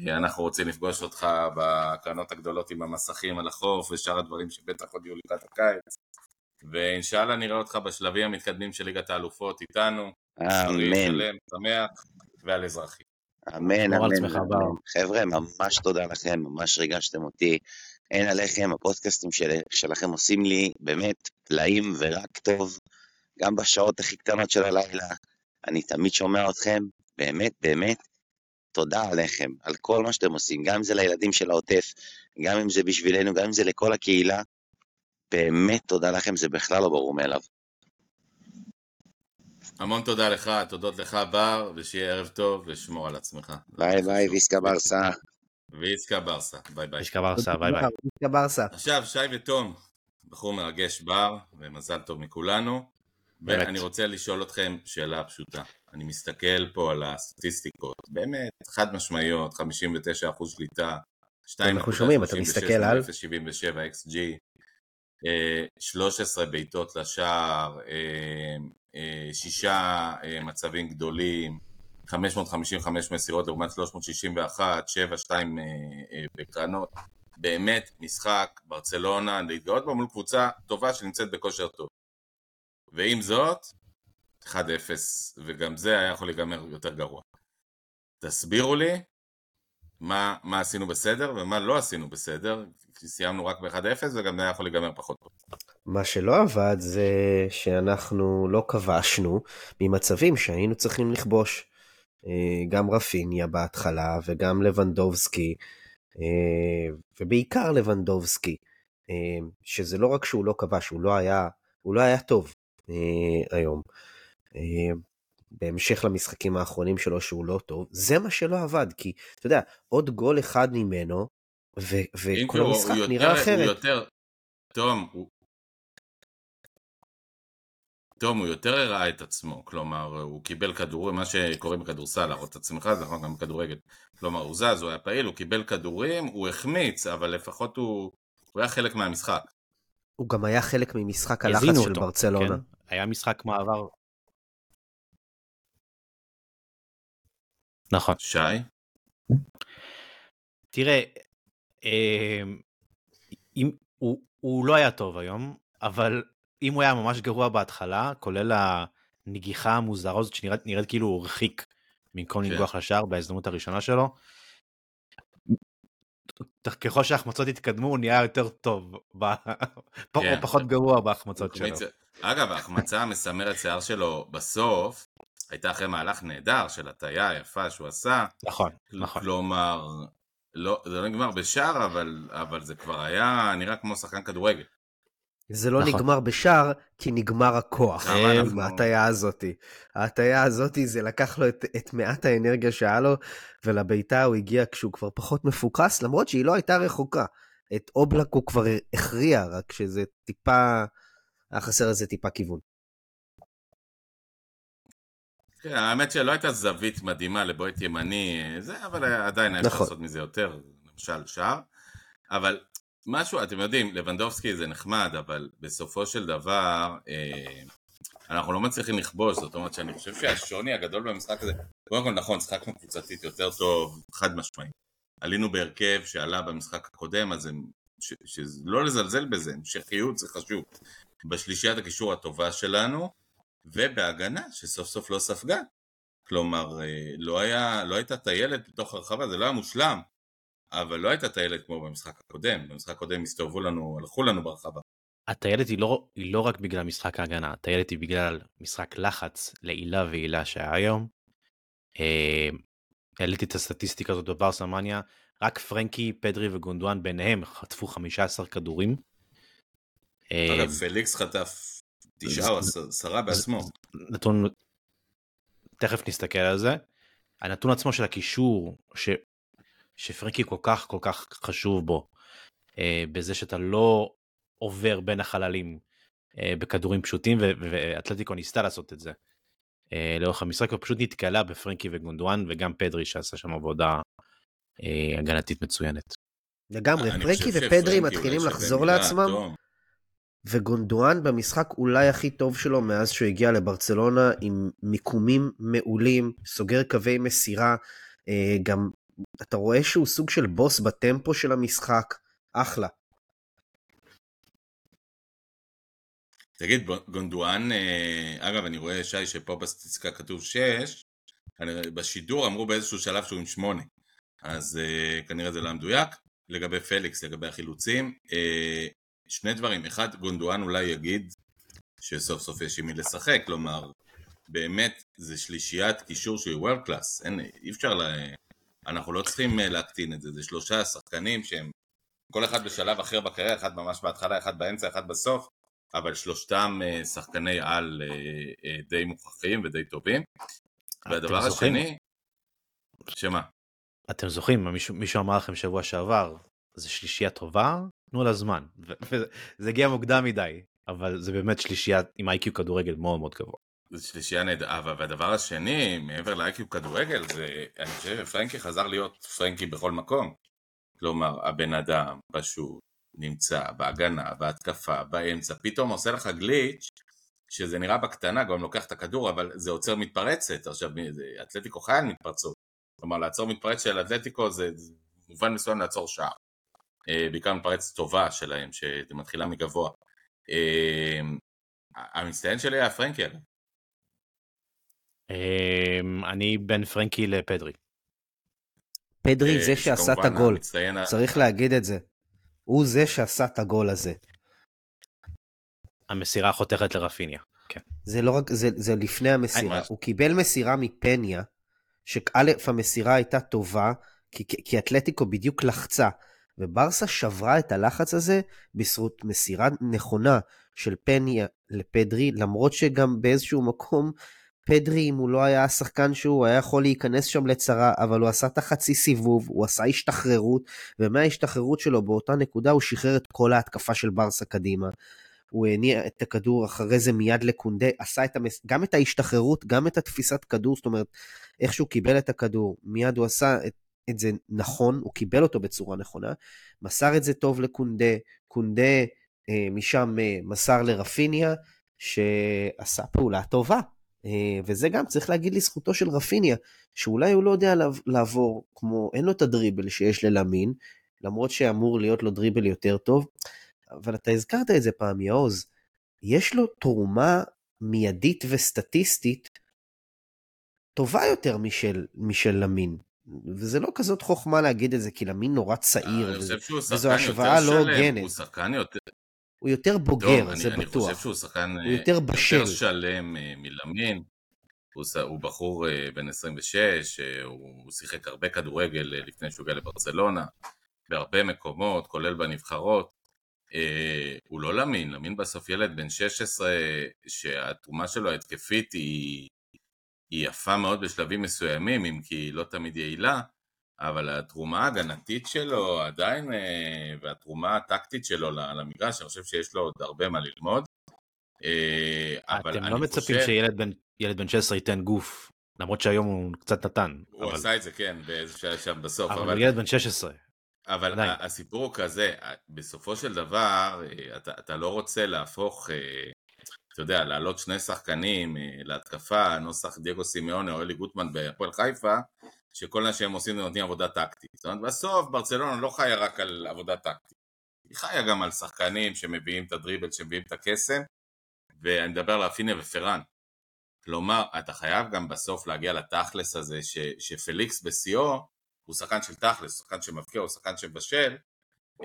אנחנו רוצים לפגוש אותך בקרנות הגדולות עם המסכים על החוף ושאר הדברים שבטח עוד יהיו לקראת הקיץ. ואינשאללה נראה אותך בשלבים המתקדמים של ליגת האלופות איתנו. אמן, שלם, שמח ועל אזרחי. אמן, אמן. אמן. בר. חבר'ה, ממש תודה לכם, ממש ריגשתם אותי. אין עליכם, הפודקאסטים של, שלכם עושים לי באמת פלאים ורק טוב, גם בשעות הכי קטנות של הלילה. אני תמיד שומע אתכם, באמת, באמת, תודה עליכם, על כל מה שאתם עושים, גם אם זה לילדים של העוטף, גם אם זה בשבילנו, גם אם זה לכל הקהילה. באמת תודה לכם, זה בכלל לא ברור מאליו. המון תודה לך, תודות לך בר, ושיהיה ערב טוב ושמור על עצמך. ביי ביי, Visca Barça. Visca Barça, ביי ביי. Visca Barça, ביי ביי. ביי. ברסה. עכשיו, שי ותום, בחור מרגש בר, ומזל טוב מכולנו. באמת. ואני רוצה לשאול אתכם שאלה פשוטה. אני מסתכל פה על הסטטיסטיקות, באמת, חד משמעיות, 59% שליטה, 2.36 אנחנו שומעים, אתה מסתכל על? 0.77 XG, 13 בעיטות לשער, שישה מצבים גדולים, 555 מסירות לעומת 361, 7-2 בקרנות. באמת משחק, ברצלונה, להתגאות בו מול קבוצה טובה שנמצאת בכושר טוב. ועם זאת, 1-0, וגם זה היה יכול להיגמר יותר גרוע. תסבירו לי מה, מה עשינו בסדר ומה לא עשינו בסדר, כי סיימנו רק ב-1-0 וגם זה היה יכול להיגמר פחות טוב. מה שלא עבד זה שאנחנו לא כבשנו ממצבים שהיינו צריכים לכבוש. אה, גם רפיניה בהתחלה וגם לבנדובסקי, אה, ובעיקר לבנדובסקי, אה, שזה לא רק שהוא לא כבש, הוא לא היה, הוא לא היה טוב היום. בהמשך למשחקים האחרונים שלו שהוא לא טוב, זה מה שלא עבד, כי אתה יודע, עוד גול אחד ממנו, וכל המשחק נראה אחרת. הוא יותר, תום, הוא, תום, הוא יותר הראה את עצמו, כלומר, הוא קיבל כדורים, מה שקורה בכדורסל, להראות את עצמך, זה נכון גם בכדורגל. כלומר, הוא זז, הוא היה פעיל, הוא קיבל כדורים, הוא החמיץ, אבל לפחות הוא, הוא היה חלק מהמשחק. הוא גם היה חלק ממשחק הלחץ של אותו, ברצלונה. כן? היה משחק מעבר. נכון. שי? תראה, אה, אם, הוא, הוא לא היה טוב היום, אבל אם הוא היה ממש גרוע בהתחלה, כולל הנגיחה המוזרה הזאת שנראית נראית כאילו הוא הרחיק במקום כן. לנגוח לשער בהזדמנות הראשונה שלו. ככל שההחמצות התקדמו הוא נהיה יותר טוב, כן. או פחות גרוע בהחמצות שלו. אגב, ההחמצה המסמרת שיער שלו בסוף, הייתה אחרי מהלך נהדר של הטיה יפה שהוא עשה. נכון, נכון. כלומר, לא, זה לא נגמר בשער, אבל, אבל זה כבר היה נראה כמו שחקן כדורגל. זה לא נכון. נגמר בשער, כי נגמר הכוח עם ההטייה הזאתי. ההטייה הזאתי זה לקח לו את, את מעט האנרגיה שהיה לו, ולביתה הוא הגיע כשהוא כבר פחות מפוקס, למרות שהיא לא הייתה רחוקה. את אובלק הוא כבר הכריע, רק שזה טיפה, היה חסר לזה טיפה כיוון. כן, האמת שלא הייתה זווית מדהימה לבועט ימני, זה, אבל עדיין היה אפשר נכון. לעשות מזה יותר, למשל שער. אבל משהו, אתם יודעים, לבנדובסקי זה נחמד, אבל בסופו של דבר, אה, אנחנו לא מצליחים לכבוש, זאת אומרת שאני חושב שהשוני הגדול במשחק הזה, קודם כל נכון, שחקנו קבוצתית יותר טוב, חד משמעית. עלינו בהרכב שעלה במשחק הקודם, אז הם, ש, שלא לזלזל בזה, המשכיות זה חשוב. בשלישיית הקישור הטובה שלנו, ובהגנה שסוף סוף לא ספגה. כלומר, אה, לא, היה, לא הייתה טיילת בתוך הרחבה, זה לא היה מושלם, אבל לא הייתה טיילת כמו במשחק הקודם, במשחק הקודם הסתובבו לנו, הלכו לנו ברחבה. הטיילת היא לא, היא לא רק בגלל משחק ההגנה, הטיילת היא בגלל משחק לחץ לעילה ועילה שהיה היום. אה, העליתי את הסטטיסטיקה הזאת בברסה מניה, רק פרנקי, פדרי וגונדואן ביניהם חטפו 15 כדורים. אה, אגב, פליקס חטף תשעה או עשרה בעצמו. נתון, תכף נסתכל על זה. הנתון עצמו של הקישור, ש... שפרנקי כל כך כל כך חשוב בו, אה, בזה שאתה לא עובר בין החללים אה, בכדורים פשוטים, ו- ואתלטיקו ניסתה לעשות את זה אה, לאורך המשחק, ופשוט נתקלה בפרנקי וגונדואן, וגם פדרי שעשה שם עבודה אה, הגנתית מצוינת. לגמרי, פרנקי ופדרי מתחילים לחזור לעצמם. וגונדואן במשחק אולי הכי טוב שלו מאז שהוא הגיע לברצלונה עם מיקומים מעולים, סוגר קווי מסירה, אה, גם אתה רואה שהוא סוג של בוס בטמפו של המשחק, אחלה. תגיד, גונדואן, אה, אגב, אני רואה, שי, שפה בסטטיסטיקה כתוב 6, בשידור אמרו באיזשהו שלב שהוא עם 8, אז אה, כנראה זה לא מדויק. לגבי פליקס, לגבי החילוצים, שני דברים, אחד, גונדואן אולי יגיד שסוף סוף יש עם מי לשחק, כלומר, באמת, זה שלישיית קישור שהיא world class, אין, אי אפשר לה... אנחנו לא צריכים אה, להקטין את זה, זה שלושה שחקנים שהם כל אחד בשלב אחר בקריירה, אחד ממש בהתחלה, אחד באמצע, אחד בסוף, אבל שלושתם אה, שחקני על אה, די מוכחים ודי טובים. והדבר השני, שמה? אתם זוכרים, מישהו, מישהו אמר לכם שבוע שעבר, זה שלישייה טובה, תנו לה זמן. וזה הגיע מוקדם מדי, אבל זה באמת שלישייה עם איי-קיו כדורגל מאוד מאוד גבוה. זה שלישייה נהדרה, והדבר השני, מעבר לאייקיו כדורגל, זה, אני חושב שפרנקי חזר להיות פרנקי בכל מקום. כלומר, הבן אדם פשוט נמצא בהגנה, בהתקפה, באמצע, פתאום עושה לך גליץ' שזה נראה בקטנה, גם לוקח את הכדור, אבל זה עוצר מתפרצת. עכשיו, אתלטיקו חי על מתפרצות. כלומר, לעצור מתפרץ של אתלטיקו זה מובן מסוים לעצור שער. אה, בעיקר מתפרצת טובה שלהם, שמתחילה מגבוה. אה, המצטיין שלי היה פרנקי אגב. אמ, אני בין פרנקי לפדרי. פדרי זה שעשה את הגול, צריך להגיד את זה. הוא זה שעשה את הגול הזה. המסירה חותכת לרפיניה. כן. זה לא רק, זה, זה לפני המסירה. הוא קיבל מסירה מפניה, שא' המסירה הייתה טובה, כי, כי אתלטיקו בדיוק לחצה, וברסה שברה את הלחץ הזה בזכות מסירה נכונה של פניה לפדרי, למרות שגם באיזשהו מקום פדרי, אם הוא לא היה השחקן שהוא, היה יכול להיכנס שם לצרה, אבל הוא עשה את החצי סיבוב, הוא עשה השתחררות, ומההשתחררות שלו באותה נקודה הוא שחרר את כל ההתקפה של ברסה קדימה. הוא הניע את הכדור אחרי זה מיד לקונדה, עשה את המס... גם את ההשתחררות, גם את התפיסת כדור, זאת אומרת, איך שהוא קיבל את הכדור, מיד הוא עשה את, את זה נכון, הוא קיבל אותו בצורה נכונה, מסר את זה טוב לקונדה, קונדה אה, משם אה, מסר לרפיניה, שעשה פעולה טובה, אה, וזה גם צריך להגיד לזכותו של רפיניה, שאולי הוא לא יודע לעבור כמו, אין לו את הדריבל שיש ללמין, למרות שאמור להיות לו דריבל יותר טוב, אבל אתה הזכרת את זה פעם, יעוז, יש לו תרומה מיידית וסטטיסטית טובה יותר משל, משל למין. וזה לא כזאת חוכמה להגיד את זה, כי למין נורא צעיר, וזה, וזו השוואה לא הוגנת. הוא שחקן יותר... הוא יותר בוגר, טוב, זה אני, בטוח. אני חושב שהוא שחקן הוא יותר בשל. יותר שלם אה, מלמין. הוא, הוא בחור אה, בן 26, אה, הוא שיחק הרבה כדורגל לפני שהוא הגיע לברצלונה, בהרבה מקומות, כולל בנבחרות. הוא לא למין, למין בסוף ילד בן 16 שהתרומה שלו ההתקפית היא, היא יפה מאוד בשלבים מסוימים, אם כי לא תמיד יעילה, אבל התרומה ההגנתית שלו עדיין, אה, והתרומה הטקטית שלו למגרש, אני חושב שיש לו עוד הרבה מה ללמוד. אה, אתם לא מצפים חושב... שילד בן, בן 16 ייתן גוף, למרות שהיום הוא קצת נתן. הוא אבל... עשה את זה, כן, באיזה שעה שם בסוף. אבל, אבל ילד בן 16. אבל עדיין. הסיפור הוא כזה, בסופו של דבר, אה, אתה, אתה לא רוצה להפוך, אתה יודע, להעלות שני שחקנים להתקפה, נוסח דייגו סימיוני או אלי גוטמן בהפועל חיפה, שכל מה שהם עושים זה נותנים עבודה טקטית. זאת אומרת, בסוף ברצלונה לא חיה רק על עבודה טקטית. היא חיה גם על שחקנים שמביאים את הדריבל, שמביאים את הקסם, ואני מדבר על אפיניה ופרן. כלומר, אתה חייב גם בסוף להגיע לתכלס הזה, ש, שפליקס בשיאו הוא שחקן של תכלס, שחקן שמבקיע, הוא שחקן שבשל,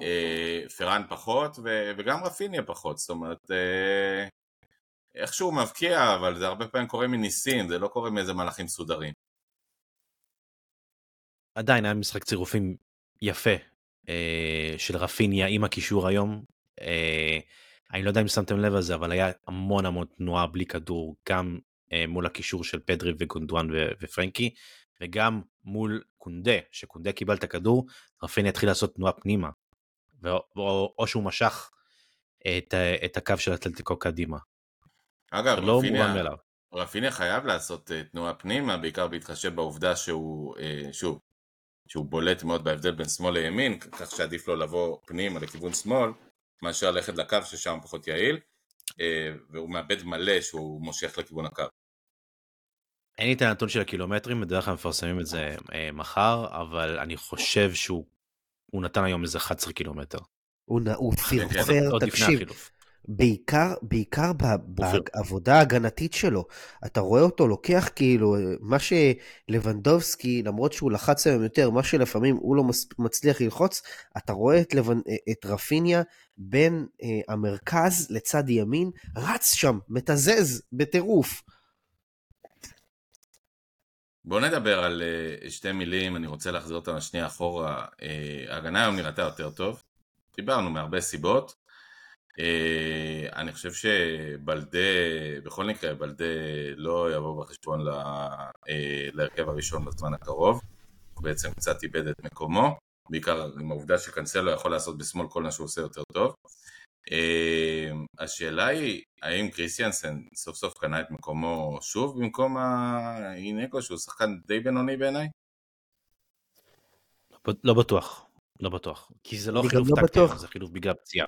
אה, פרן פחות, ו, וגם רפיניה פחות, זאת אומרת, אה, איכשהו מבקיע, אבל זה הרבה פעמים קורה מניסים, זה לא קורה מאיזה מהלכים מסודרים. עדיין היה משחק צירופים יפה אה, של רפיניה עם הקישור היום. אה, אני לא יודע אם שמתם לב לזה, אבל היה המון המון תנועה בלי כדור, גם אה, מול הקישור של פדרי וגונדואן ו- ופרנקי, וגם מול קונדה, שקונדה קיבל את הכדור, רפיניה התחיל לעשות תנועה פנימה, ו- או, או שהוא משך את, את הקו של אתלטיקו קדימה. אגב, לא רפיניה, רפיניה חייב לעשות תנועה פנימה, בעיקר בהתחשב בעובדה שהוא, שוב, שהוא בולט מאוד בהבדל בין שמאל לימין, כך שעדיף לו לבוא פנימה לכיוון שמאל, מאשר ללכת לקו ששם פחות יעיל, אה, והוא מאבד מלא שהוא מושך לכיוון הקו. אין לי את הנתון של הקילומטרים, בדרך כלל מפרסמים את זה אה, מחר, אבל אני חושב שהוא נתן היום איזה 11 קילומטר. הוא, הוא כן, כן. פרפר, תקשיב, בעיקר, בעיקר בעבודה ההגנתית שלו. אתה רואה אותו לוקח כאילו, מה שלבנדובסקי, למרות שהוא לחץ היום יותר, מה שלפעמים הוא לא מצליח ללחוץ, אתה רואה את, לבנ... את רפיניה בין אה, המרכז לצד ימין, רץ שם, מתזז בטירוף. בוא נדבר על uh, שתי מילים, אני רוצה להחזיר אותנו שנייה אחורה. Uh, ההגנה היום נראתה יותר טוב, דיברנו מהרבה סיבות. אה, אני חושב שבלדה, בכל מקרה בלדה לא יבוא בחשבון אה, להרכב הראשון בזמן הקרוב, הוא בעצם קצת איבד את מקומו, בעיקר עם העובדה שקנסלו יכול לעשות בשמאל כל מה שהוא עושה יותר טוב. אה, השאלה היא, האם קריסטיאנסן סוף סוף קנה את מקומו שוב במקום האינקו שהוא שחקן די בינוני בעיניי? לא בטוח. לא בטוח. כי זה לא חילוף לא טקטי. זה חילוף בגלל פציעה.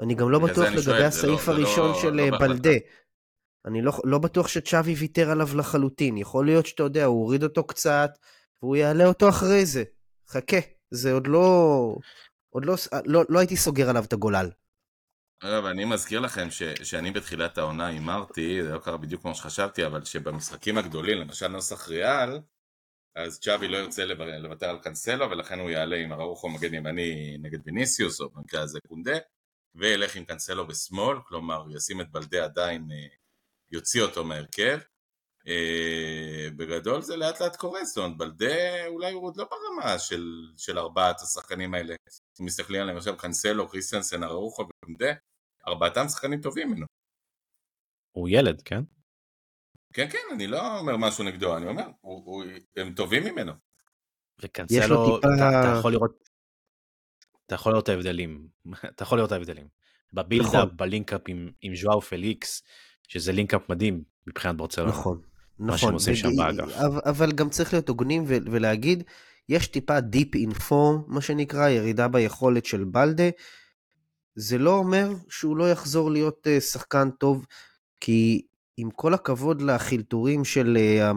אני גם לא בטוח לגבי שואל, לא- הסעיף זה לא- הראשון של לא אה, בהחלטה. בלדה. אני לא, לא בטוח שצ'אבי ויתר עליו לחלוטין. יכול להיות שאתה יודע, הוא הוריד אותו קצת, והוא יעלה אותו אחרי זה. חכה, זה עוד לא... עוד לא, לא, לא הייתי סוגר עליו את הגולל. אגב, אני מזכיר לכם ש, שאני בתחילת העונה הימרתי, זה לא קרה בדיוק כמו שחשבתי, אבל שבמשחקים הגדולים, למשל נוסח ריאל, אז צ'אבי לא ירצה לוותר על קאנסלו, ולכן הוא יעלה עם אראוחו מגן ימני נגד ויניסיוס, או במקרה הזה קונדה, וילך עם קאנסלו בשמאל, כלומר ישים את בלדה עדיין, אה, יוציא אותו מהרכב. אה, בגדול זה לאט לאט קורה, זאת אומרת, בלדה אולי הוא עוד לא ברמה של, של ארבעת השחקנים האלה. אם מסתכלים עליהם עכשיו, קאנסלו, קריסטנסן, אראוחו וקונדה, ארבעתם שחקנים טובים ממנו. הוא ילד, כן? כן, כן, אני לא אומר משהו נגדו, אני אומר, הוא, הוא, הם טובים ממנו. וקנסלו, לו טיפה- אתה, אתה יכול לראות, אתה יכול לראות את ההבדלים, אתה יכול לראות את ההבדלים. ב build-up, נכון. ב link-up עם, עם ז'ואאו פליקס, שזה link-up מדהים מבחינת ברצלונה. נכון, מה נכון. שהם עושים שם באגף. אבל, גם צריך להיות הוגנים ולהגיד, יש טיפה dip in form, מה שנקרא, ירידה ביכולת של בלדה. זה לא אומר שהוא לא יחזור להיות אה, שחקן טוב, כי עם כל הכבוד לחילטורים של אה,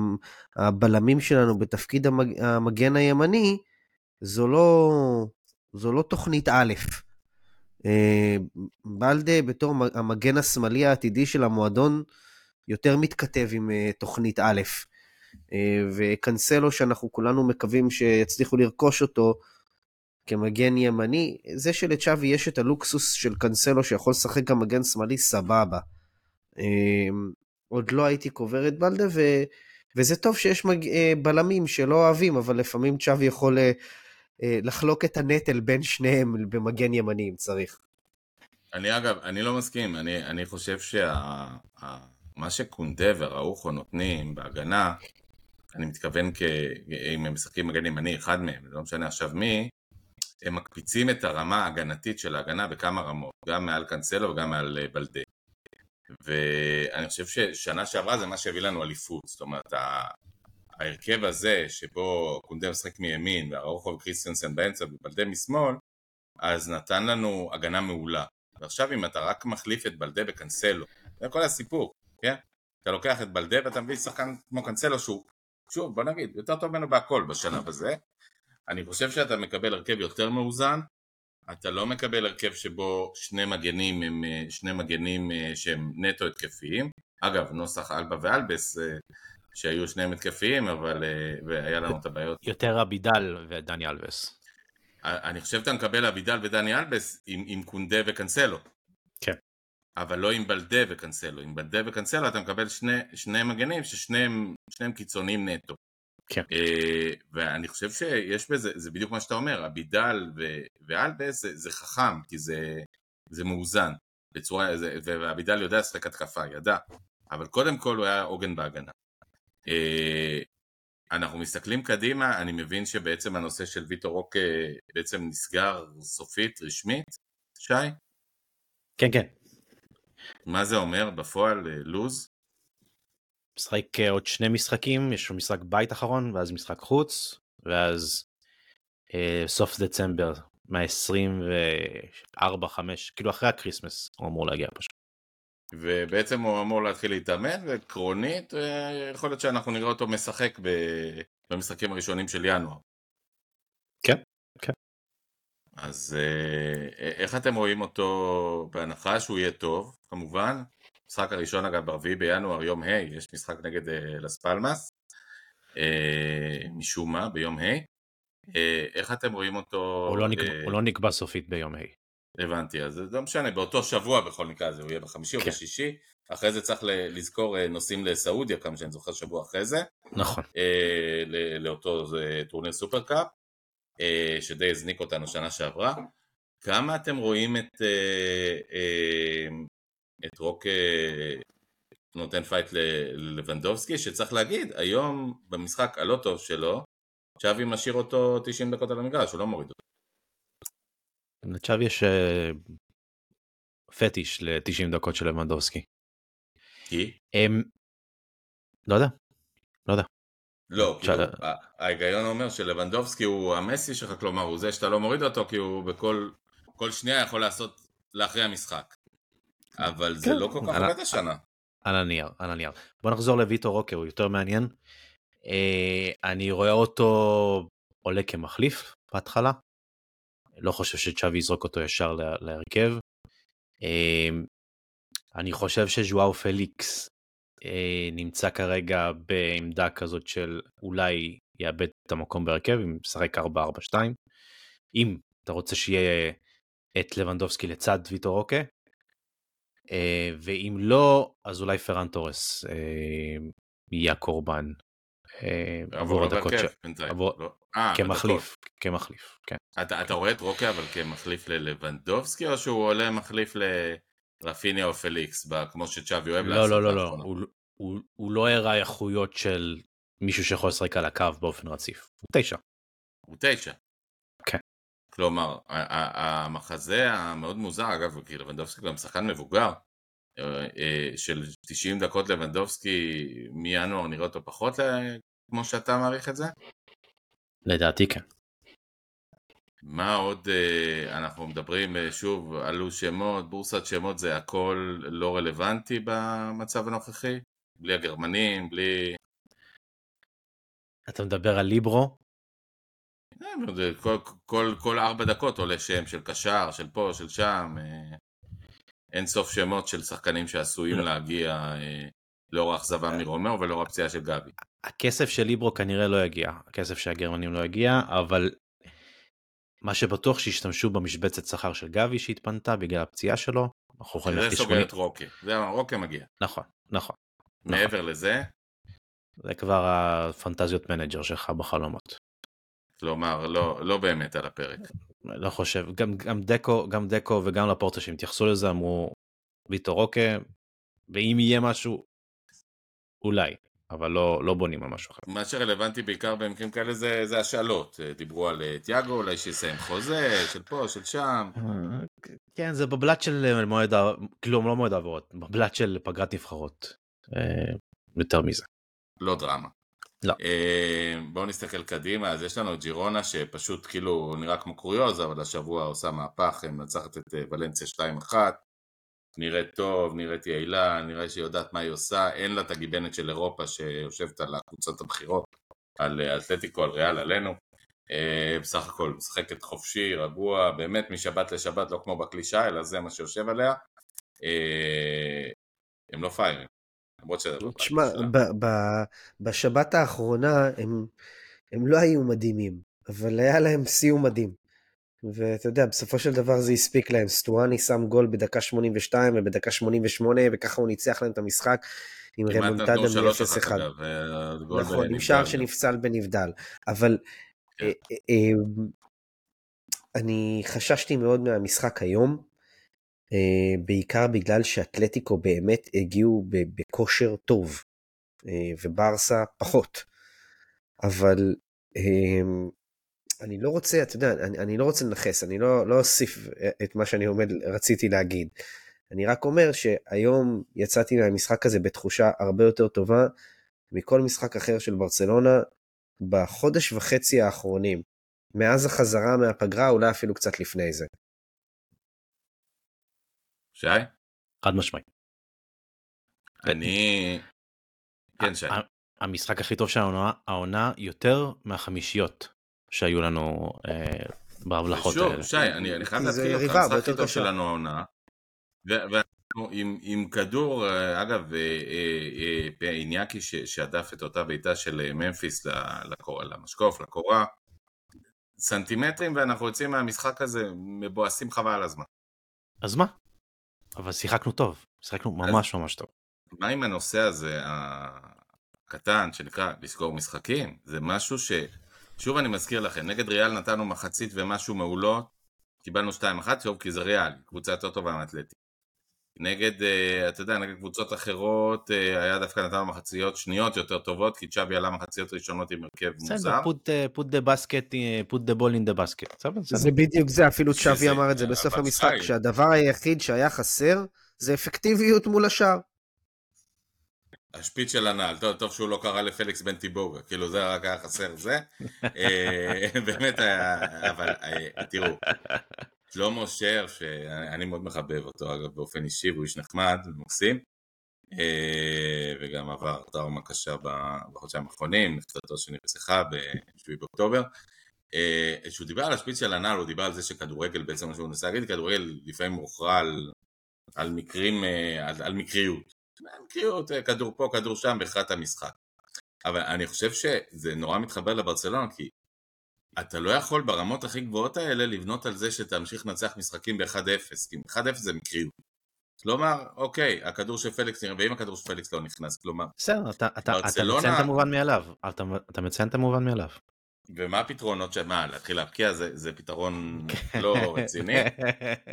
הבלמים שלנו בתפקיד המג, המגן הימני, זו לא, זו לא תוכנית א'. אה, בלדה בתור המגן השמאלי העתידי של המועדון יותר מתכתב עם אה, תוכנית א'. אה, וקנסלו שאנחנו כולנו מקווים שיצליחו לרכוש אותו כמגן ימני, זה שלצ'אבי יש את הלוקסוס של קנסלו שיכול לשחק גם מגן שמאלי, סבבה. עוד לא הייתי קובר את בלדה, ו... וזה טוב שיש מג... בלמים שלא אוהבים, אבל לפעמים צ'אבי יכול לחלוק את הנטל בין שניהם במגן ימני אם צריך. אני אגב, אני לא מסכים, אני, אני חושב שמה שקונדה וראוחו נותנים בהגנה, אני מתכוון כ... אם הם משחקים מגן ימני, אחד מהם, לא משנה עכשיו מי, הם מקפיצים את הרמה ההגנתית של ההגנה בכמה רמות, גם מעל קאנסלו וגם מעל אה, בלדה. ואני חושב ששנה שעברה זה מה שהביא לנו אליפות, זאת אומרת, ההרכב הזה שבו קונדה משחק מימין והראוחו וקריסטנסן באמצע ובלדה משמאל, אז נתן לנו הגנה מעולה. ועכשיו אם אתה רק מחליף את בלדה בקנסלו, זה כל הסיפור, כן? אתה לוקח את בלדה ואתה מביא שחקן כמו קנסלו שהוא, שוב בוא נגיד, יותר טוב ממנו בהכל בשלב הזה. אני חושב שאתה מקבל הרכב יותר מאוזן, אתה לא מקבל הרכב שבו שני מגנים הם שני מגנים אה, שהם נטו התקפיים. אגב, נוסח אלבה ואלבס אה, שהיו שניהם התקפיים, אבל אה, והיה לנו את הבעיות יותר אבידל ודני אלבס. אני חושב שאתה מקבל אבידל ודני אלבס עם, עם קונדה וקנסלו. כן. אבל לא עם בלדה וקנסלו. עם בלדה וקנסלו אתה מקבל שני, שני מגנים ששניהם שניהם קיצוניים נטו. כן. אה, ואני חושב שיש בזה, זה בדיוק מה שאתה אומר, אבידל ו, ואלבס זה, זה חכם, כי זה, זה מאוזן. בצורה, זה, ואבידל יודע לשחק התקפה, ידע. אבל קודם כל הוא היה עוגן בהגנה. אה, אנחנו מסתכלים קדימה, אני מבין שבעצם הנושא של ויטור רוק אה, בעצם נסגר סופית, רשמית, שי? כן, כן. מה זה אומר בפועל, אה, לוז? משחק עוד שני משחקים, יש לו משחק בית אחרון, ואז משחק חוץ, ואז אה, סוף דצמבר, מה-24-5, כאילו אחרי ה Christmas הוא אמור להגיע פשוט. ובעצם הוא אמור להתחיל להתאמן, ועקרונית אה, יכול להיות שאנחנו נראה אותו משחק ב- במשחקים הראשונים של ינואר. כן, כן. אז אה, איך אתם רואים אותו בהנחה שהוא יהיה טוב, כמובן? המשחק הראשון אגב ברביעי בינואר, יום ה', יש משחק נגד אה, לס פלמאס, אה, משום מה, ביום ה'. אה, איך אתם רואים אותו? הוא לא נקבע- אה, הוא לא נקבע סופית ביום ה'. הבנתי, אז זה לא משנה, באותו שבוע בכל מקרה, זה הוא יהיה בחמישי או כן. בשישי, אחרי זה צריך לזכור אה, נוסעים לסעודיה, כמה שאני זוכר שבוע אחרי זה, נכון. אה, ל- לאותו אה, טורניר סופרקאפ, אה, שדי הזניק אותנו שנה שעברה. כמה אתם רואים את, אה, אה, את רוק אה, נותן פייט ללבנדובסקי, שצריך להגיד, היום במשחק הלא טוב שלו, צ'אבי משאיר אותו 90 דקות על המגרש, הוא לא מוריד אותו. עכשיו יש אה, פטיש ל-90 דקות של לבנדובסקי. כי? הם... לא יודע, לא יודע. לא, כאילו, שאלה- ההיגיון אומר שלבנדובסקי הוא המסי שלך, כלומר הוא זה שאתה לא מוריד אותו כי הוא בכל כל שנייה יכול לעשות להכריע משחק. אבל זה כן. לא כל כך עובד השנה. על הנייר, על הנייר. בוא נחזור לויטור רוקה, הוא יותר מעניין. אה, אני רואה אותו עולה כמחליף בהתחלה. לא חושב שצ'אבי יזרוק אותו ישר לה- להרכב. אה, אני חושב שז'ואאו פליקס אה, נמצא כרגע בעמדה כזאת של אולי יאבד את המקום בהרכב אם משחק 4-4-2. אם אתה רוצה שיהיה את לבנדובסקי לצד ויטור רוקה, אה, ואם לא, אז אולי פרן תורס אה, יהיה הקורבן עבור עבור עוד הדקות, ש... עבור- לא. אה, כמחליף, כמחליף, כן. אתה, אתה רואה את רוקה אבל כמחליף ללבנדובסקי או שהוא עולה מחליף לרפיניה או פליקס, כמו שצ'אבי אוהב לא, לעשות לא, לא, לא? הוא, לא הראה איכויות של מישהו שיכול לשחק על הקו באופן רציף. הוא תשע. הוא תשע. כן. כלומר, המחזה המאוד מוזר, אגב, כי לבנדובסקי גם שחקן מבוגר, אה, אה, של 90 דקות לבנדובסקי מינואר נראה אותו פחות כמו שאתה מעריך את זה? לדעתי כן. מה עוד אה, אנחנו מדברים, אה, שוב, עלו שמות, בורסת שמות זה הכל לא רלוונטי במצב הנוכחי? בלי הגרמנים, בלי... אתה מדבר על ליברו? אה, כל, כל, כל ארבע דקות עולה שם של קשר, של פה, של שם. אין סוף שמות של שחקנים שעשויים לא. להגיע לאור האכזבה מרומאו ולאור הפציעה של גבי. הכסף של ליברו כנראה לא יגיע, הכסף של הגרמנים לא יגיע, אבל מה שבטוח שישתמשו במשבצת שכר של גבי שהתפנתה בגלל הפציעה שלו. אנחנו יכולים זה ללכת סוגר לשמונים- את רוקי. זה רוקי מגיע. נכון, נכון. מעבר לזה, זה כבר ה fantasy manager שלך בחלומות. כלומר, לא, לא באמת על הפרק. לא חושב, גם, גם דקו, גם דקו וגם לפורטה שהם התייחסו לזה אמרו ויטור רוקה, ואם יהיה משהו, אולי, אבל לא, לא בונים על משהו אחר. מה שרלוונטי בעיקר במקרים כאלה זה, זה השאלות. אה, דיברו על אה, תיאגו, אולי שיסיים חוזה, של פה, של שם. כן, זה בבלת של מועד, כאילו לא מועד העברות, בבלת של פגרת נבחרות. אה, יותר מזה. לא דרמה. לא. אה, בואו נסתכל קדימה, אז יש לנו את ג'ירונה שפשוט כאילו נראה כמו קוריוז, אבל השבוע עושה מהפך, היא מנצחת את אה, ולנסיה 2-1, נראית טוב, נראית יעילה, נראה שהיא יודעת מה היא עושה, אין לה את הגיבנת של אירופה שיושבת על הקבוצות הבכירות, על אה, אתלטיקו, על ריאל, עלינו. אה, בסך הכל משחקת חופשי, רגוע, באמת משבת לשבת, לא כמו בקלישה, אלא זה מה שיושב עליה. אה, הם לא פיירים. למרות שזה לא תשמע, בשבת האחרונה הם, הם לא היו מדהימים, אבל היה להם סיום מדהים. ואתה יודע, בסופו של דבר זה הספיק להם. סטואני שם גול בדקה 82 ובדקה 88, וככה הוא ניצח להם את המשחק עם רמונטדה נתנו שלוש אחת מ-0-1. אגב, אה, נכון, עם שער. שנפסל בנבדל. אבל כן. אה, אה, אני חששתי מאוד מהמשחק היום, בעיקר בגלל שאתלטיקו באמת הגיעו בכושר טוב, וברסה פחות. אבל אני לא רוצה, אתה יודע, אני, אני לא רוצה לנכס, אני לא, לא אוסיף את מה שאני עומד, רציתי להגיד. אני רק אומר שהיום יצאתי מהמשחק הזה בתחושה הרבה יותר טובה מכל משחק אחר של ברצלונה בחודש וחצי האחרונים. מאז החזרה מהפגרה, אולי אפילו קצת לפני זה. שי? חד משמעית. אני... כן, שי. המשחק הכי טוב של העונה, העונה יותר מהחמישיות שהיו לנו אה, בהבלחות האלה. שי, אני אני חייב להתחיל אותך, המשחק הכי טוב. שלנו העונה. ואנחנו עם- עם כדור, אה, אגב, אה, אה, אה, איניאקי ש- שהדף את אותה בעיטה של אה, ממפיס לקור- למשקוף, לקורה. סנטימטרים ואנחנו יוצאים מהמשחק הזה מבואסים חבל על הזמן. אז מה? אבל שיחקנו טוב, שיחקנו ממש ממש טוב. מה עם הנושא הזה הקטן שנקרא לסגור משחקים? זה משהו ש... שוב אני מזכיר לכם, נגד ריאל נתנו מחצית ומשהו מעולות, קיבלנו 2-1, טוב כי זה ריאל, קבוצה יותר טובה מאתלטי. נגד, אה, אתה יודע, נגד קבוצות אחרות, אה, היה דווקא נתנו מחציות שניות יותר טובות, כי צ'אבי עלה מחציות ראשונות עם הרכב בסדר, מוזר. put, uh, put the basket, put the ball in the basket. בסדר, בסדר. זה בדיוק זה, אפילו צ'אבי אמר את זה בסוף המשחק, שהדבר היחיד שהיה חסר זה אפקטיביות מול השאר. השפיץ של הנעל, טוב, טוב שהוא לא קרא לפליקס בן טיבוגה, כאילו זה רק היה חסר זה. אה, באמת היה, אבל אה, תראו, שלמה שר, שאני מאוד מחבב אותו אגב באופן אישי, והוא איש נחמד ומקסים, אה, וגם עבר טראומה קשה בחודשיים האחרונים, נפטרתו שנרצחה ב-7 באוקטובר. כשהוא דיבר על השפיץ של הנעל, הוא דיבר על זה שכדורגל בעצם, מה שהוא מנסה להגיד, כדורגל לפעמים מוכרע על, על מקרים, על, על מקריות. מקריות, כדור פה, כדור שם, בהכרעת המשחק. אבל אני חושב שזה נורא מתחבר לברצלונה, כי אתה לא יכול ברמות הכי גבוהות האלה לבנות על זה שתמשיך לנצח משחקים ב-1-0, כי 1-0 זה מקריות. כלומר, אוקיי, הכדור של פליקס נראה, ואם הכדור של פליקס לא נכנס, כלומר... בסדר, אתה, אתה, ברצלונה... אתה מציין את המובן מאליו, אתה, אתה מציין את המובן מאליו. ומה הפתרונות של מה, להתחיל להבקיע זה, זה פתרון לא רציני,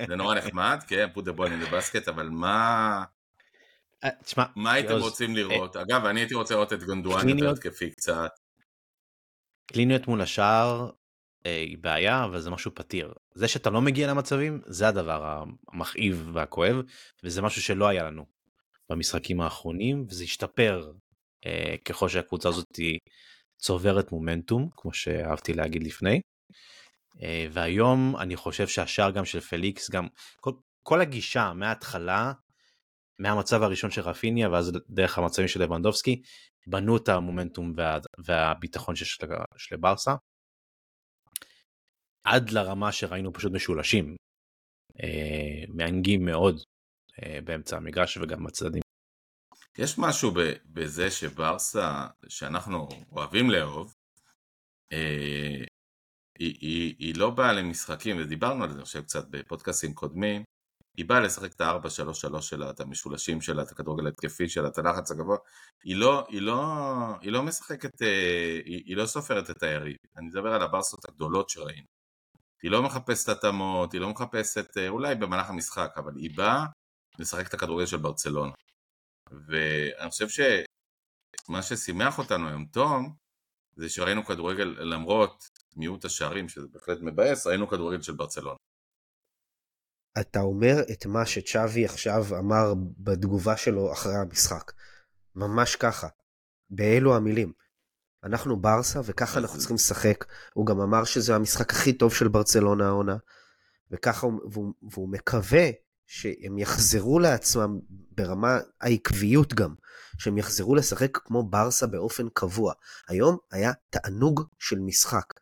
זה נורא נחמד, כן, put the ball in the basket, אבל מה... אה, תשמע, מה הייתם רוצים לראות? אגב, אני הייתי רוצה לראות את גונדואן יותר התקפי קצת. קליניות מול השער אה, היא בעיה, אבל זה משהו פתיר. זה שאתה לא מגיע למצבים, זה הדבר המכאיב והכואב, וזה משהו שלא היה לנו במשחקים האחרונים, וזה השתפר אה, ככל שהקבוצה הזאת צוברת מומנטום, כמו שאהבתי להגיד לפני. אה, והיום אני חושב שהשער גם של פליקס, גם כל, כל הגישה מההתחלה, מהמצב הראשון של רפיניה ואז דרך המצבים של לבנדובסקי, בנו את המומנטום וה, והביטחון של, של ברסה. עד לרמה שראינו פשוט משולשים, אה, מענגים מאוד אה, באמצע המגרש וגם בצדדים. יש משהו בזה שברסה, שאנחנו אוהבים לאהוב, אה, היא, היא, היא לא באה למשחקים, ודיברנו על זה, חושב קצת בפודקאסים קודמים, היא באה לשחק את ה-4-3-3 שלה, את המשולשים שלה, את הכדורגל התקפי שלה, את הלחץ הגבוה, היא לא, היא לא, היא לא משחקת, אה, היא, היא לא סופרת את היריב, אני מדבר על הברסות הגדולות שראינו. היא לא מחפשת התאמות, היא לא מחפשת, אה, אולי במהלך המשחק, אבל היא באה לשחק את הכדורגל של ברצלונה. ואני חושב שמה ששימח אותנו היום טוב, זה שראינו כדורגל, למרות מיעוט השערים, שזה בהחלט מבאס, ראינו כדורגל של ברצלונה. אתה אומר את מה שצ'אבי עכשיו אמר בתגובה שלו אחרי המשחק. ממש ככה. באלו המילים. אנחנו ברסה וככה אנחנו צריכים לשחק. הוא גם אמר שזה המשחק הכי טוב של ברצלונה העונה. וככה, והוא, והוא מקווה שהם יחזרו לעצמם ברמה העקביות גם, שהם יחזרו לשחק כמו ברסה באופן קבוע. היום היה תענוג של משחק.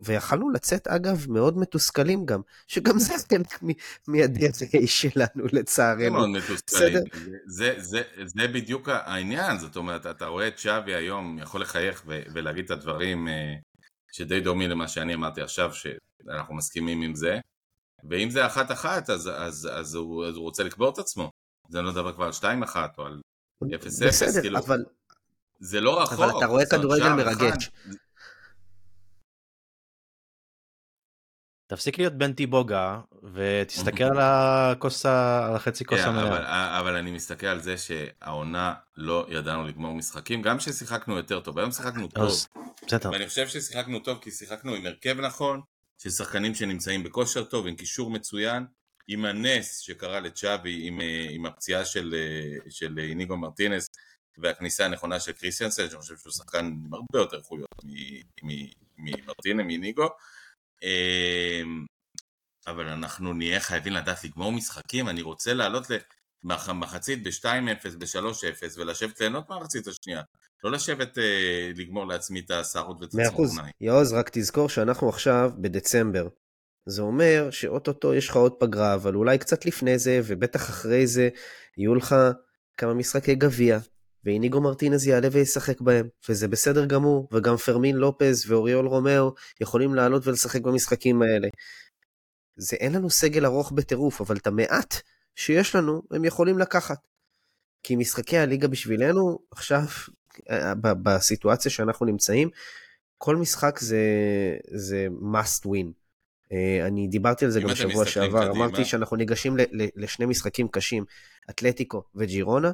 ויכלנו לצאת אגב מאוד מתוסכלים גם, שגם זה חלק מה-DNA שלנו לצערנו. מאוד מתוסכלים, זה, זה, זה בדיוק העניין, זאת אומרת, אתה רואה את שווי היום יכול לחייך ולהגיד את הדברים אה, שדי דומים למה שאני אמרתי עכשיו, שאנחנו מסכימים עם זה, ואם זה אחת אחת אז, אז, אז, הוא, אז הוא רוצה לקבור את עצמו, זה לא דבר כבר על שתיים אחת או על אפס אפס, כאילו, אבל... זה לא רחוק. אבל אתה רואה כדורגל מרגש. אחד, תפסיק להיות בן טיבוגה ותסתכל על הכוס, על החצי כוס yeah, המלאה. אבל, אבל אני מסתכל על זה שהעונה לא ידענו לגמור משחקים, גם כששיחקנו יותר טוב, היום שיחקנו טוב. בסדר. ואני חושב ששיחקנו טוב כי שיחקנו עם הרכב נכון, של שחקנים שנמצאים בכושר טוב, עם קישור מצוין, עם הנס שקרה לצ'אבי, עם, אה, עם הפציעה של, אה, של איניגו מרטינס והכניסה הנכונה של קריסטיאנסן, שאני חושב שהוא שחקן עם הרבה יותר איכויות ממרטינס, מאיניגו. אמ, אבל אנחנו נהיה חייבים לדעת לגמור משחקים, אני רוצה לעלות למחצית ב-2-0, ב-3-0 ולשבת ליהנות מהמחצית השנייה. לא לשבת אה, לגמור לעצמי את השערות ואת מאה אחוז. יעוז, רק תזכור שאנחנו עכשיו בדצמבר. זה אומר שאו-טו-טו יש לך עוד פגרה, אבל אולי קצת לפני זה, ובטח אחרי זה, יהיו לך כמה משחקי גביע, ואיניגו מרטינז יעלה וישחק בהם, וזה בסדר גמור, וגם פרמין לופז ואוריול רומאו יכולים לעלות ולשחק במשחקים האלה. זה אין לנו סגל ארוך בטירוף, אבל את המעט שיש לנו, הם יכולים לקחת. כי משחקי הליגה בשבילנו, עכשיו, בסיטואציה שאנחנו נמצאים, כל משחק זה, זה must win. אה, אני דיברתי על זה גם בשבוע שעבר, קדימה. אמרתי שאנחנו ניגשים לשני משחקים קשים, אתלטיקו וג'ירונה,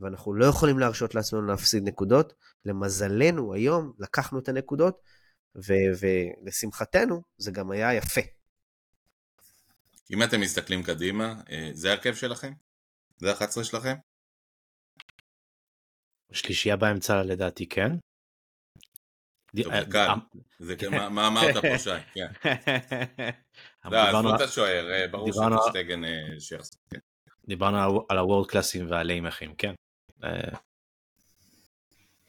ואנחנו לא יכולים להרשות לעצמנו להפסיד נקודות. למזלנו היום לקחנו את הנקודות, ו- ולשמחתנו זה גם היה יפה. אם אתם מסתכלים קדימה, אה, זה ההרכב שלכם? זה ה-11 שלכם? שלישייה באמצע לדעתי כן. אה. אה, מה- אמרת פה שי? כן. לא, עזבו את השוער, ברור שטגן שיחזור. כן. דיברנו על- הוורד קלאסים והליימחים, כן. אה,